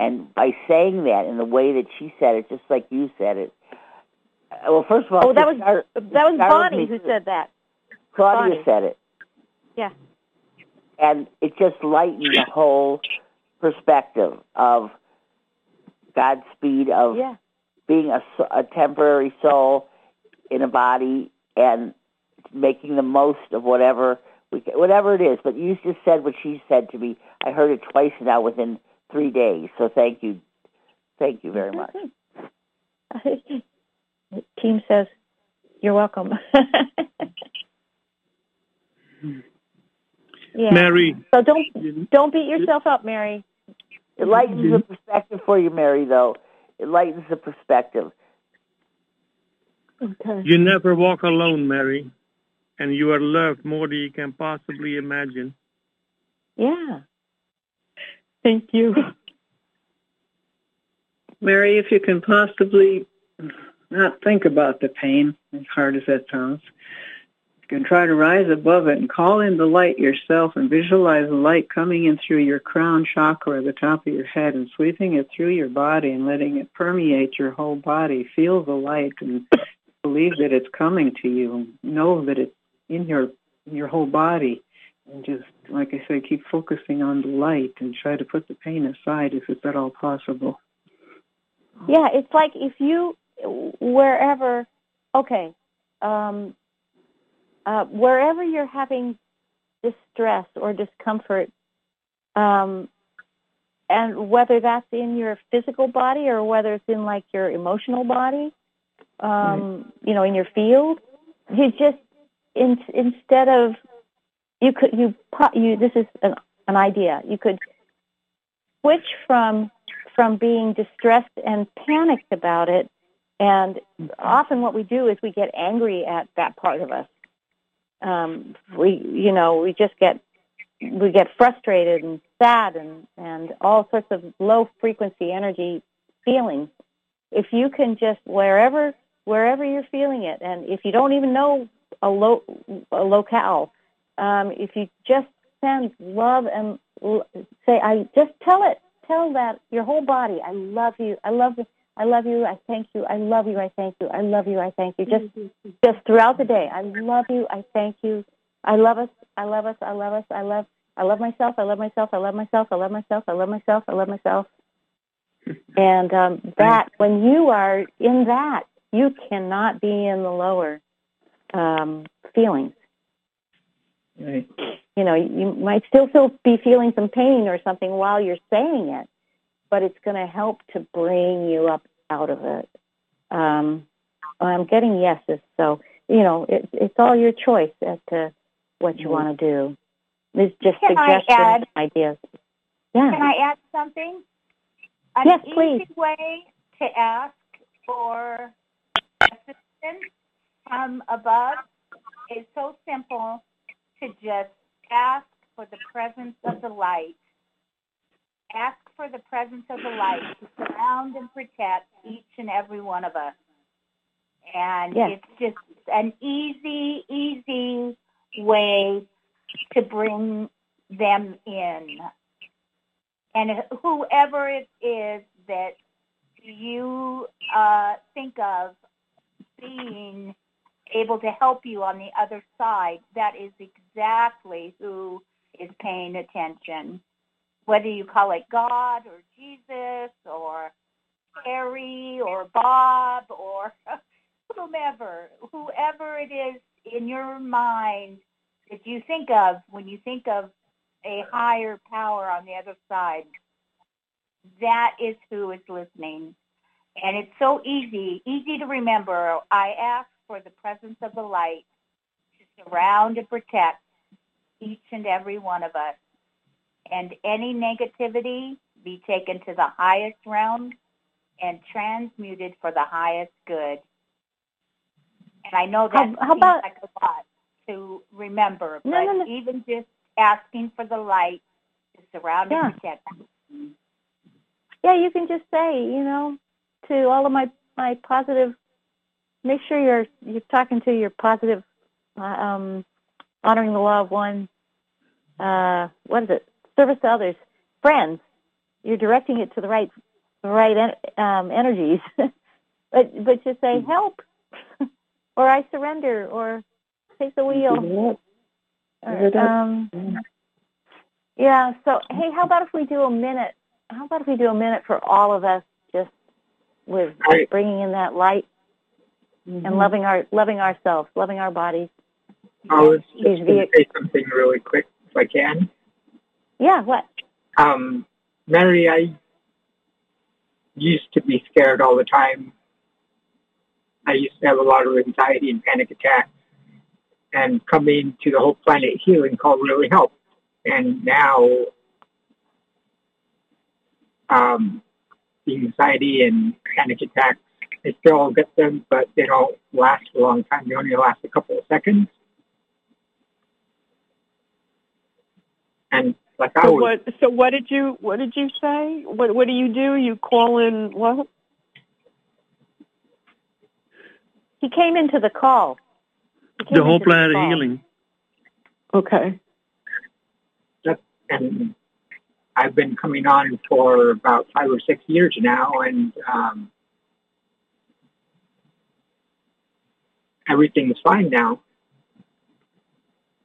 And by saying that in the way that she said it, just like you said it, uh, well, first of all, Oh, that was start- that was Bonnie who said that. Claudia Bonnie. said it, Yeah. and it just lightened the whole perspective of Godspeed of Yeah. being a temporary soul in a body and making the most of whatever we ca- whatever it is. But you just said what she said to me. I heard it twice now within three days. So thank you, thank you very much. Team says, "You're welcome." yeah. Mary, So don't don't beat yourself up, Mary. It lightens the perspective for you, Mary. Though it lightens the perspective. Okay. you never walk alone, Mary, and you are loved more than you can possibly imagine. Yeah. Thank you. Mary, if you can possibly not think about the pain, as hard as that sounds, you can try to rise above it and call in the light yourself and visualize the light coming in through your crown chakra, the top of your head, and sweeping it through your body and letting it permeate your whole body. Feel the light and believe that it's coming to you. Know that it's in your your whole body. And just, like I said, keep focusing on the light and try to put the pain aside if it's at all possible. Yeah, it's like if you wherever okay, um uh wherever you're having distress or discomfort um and whether that's in your physical body or whether it's in like your emotional body um you know in your field you just in, instead of you could you you this is an an idea. You could switch from from being distressed and panicked about it and often what we do is we get angry at that part of us. Um we you know we just get we get frustrated and sad and and all sorts of low frequency energy feelings. If you can just wherever wherever you're feeling it and if you don't even know a low a locale um if you just send love and say i just tell it tell that your whole body i love you i love you i love you i thank you i love you i thank you i love you i thank you just just throughout the day i love you i thank you i love us i love us i love us i love i love myself i love myself i love myself i love myself i love myself i love myself and um that when you are in that you cannot be in the lower um feelings Right. you know, you might still feel, be feeling some pain or something while you're saying it, but it's going to help to bring you up out of it. Um, I'm getting yeses, so you know, it, it's all your choice as to what you want to do. It's just Can I suggestions, add- ideas. Yeah. Can I add something? An Yes, easy please. way to ask for assistance from above is so simple to just ask for the presence of the light. Ask for the presence of the light to surround and protect each and every one of us. And Yeah. it's just an easy, easy way to bring them in. And whoever it is that you uh, think of being able to help you on the other side, that is exactly who is paying attention. Whether you call it God or Jesus or Harry or Bob or whomever, whoever it is in your mind that you think of when you think of a higher power on the other side, that is who is listening. And it's so easy, easy to remember. I ask for the presence of the light to surround and protect each and every one of us. And any negativity be taken to the highest realm and transmuted for the highest good. And I know that How- how seems about- like a lot to remember, No, but no, no. even just asking for the light to surround Yeah. and protect. Yeah, you can just say, you know, to all of my my positive. Make sure you're you're talking to your positive, uh, um, honoring the law of one. Uh, what is it? Service to others, friends. You're directing it to the right, the right en- um, energies. but but just say help, or I surrender, or take the wheel. Or, um, yeah. So, hey, how about if we do a minute? How about if we do a minute for all of us, just with Right. bringing in that light and loving our loving ourselves, loving our bodies. I was just going to say something really quick, if I can. Yeah. What? Um, Mary, I used to be scared all the time. I used to have a lot of anxiety and panic attacks. And coming to the whole planet healing call really helped. And now, um, the anxiety and panic attacks, I still get them, but they don't last a long time. They only last a couple of seconds. And like I So was what? So what did you what did you say? What what do you do? You call in what? He came into the call. The whole plan of healing. Okay. and I've been coming on for about five or six years now, and um, everything's fine now.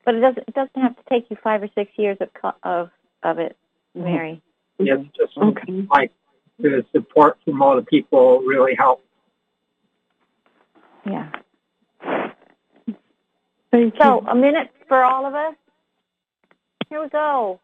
But it doesn't it doesn't have to take you five or six years of co- of of it, Mary. Mm-hmm. Yeah, just like the support from all the people really helped. Yeah. Thank so a minute for all of us. Here we go.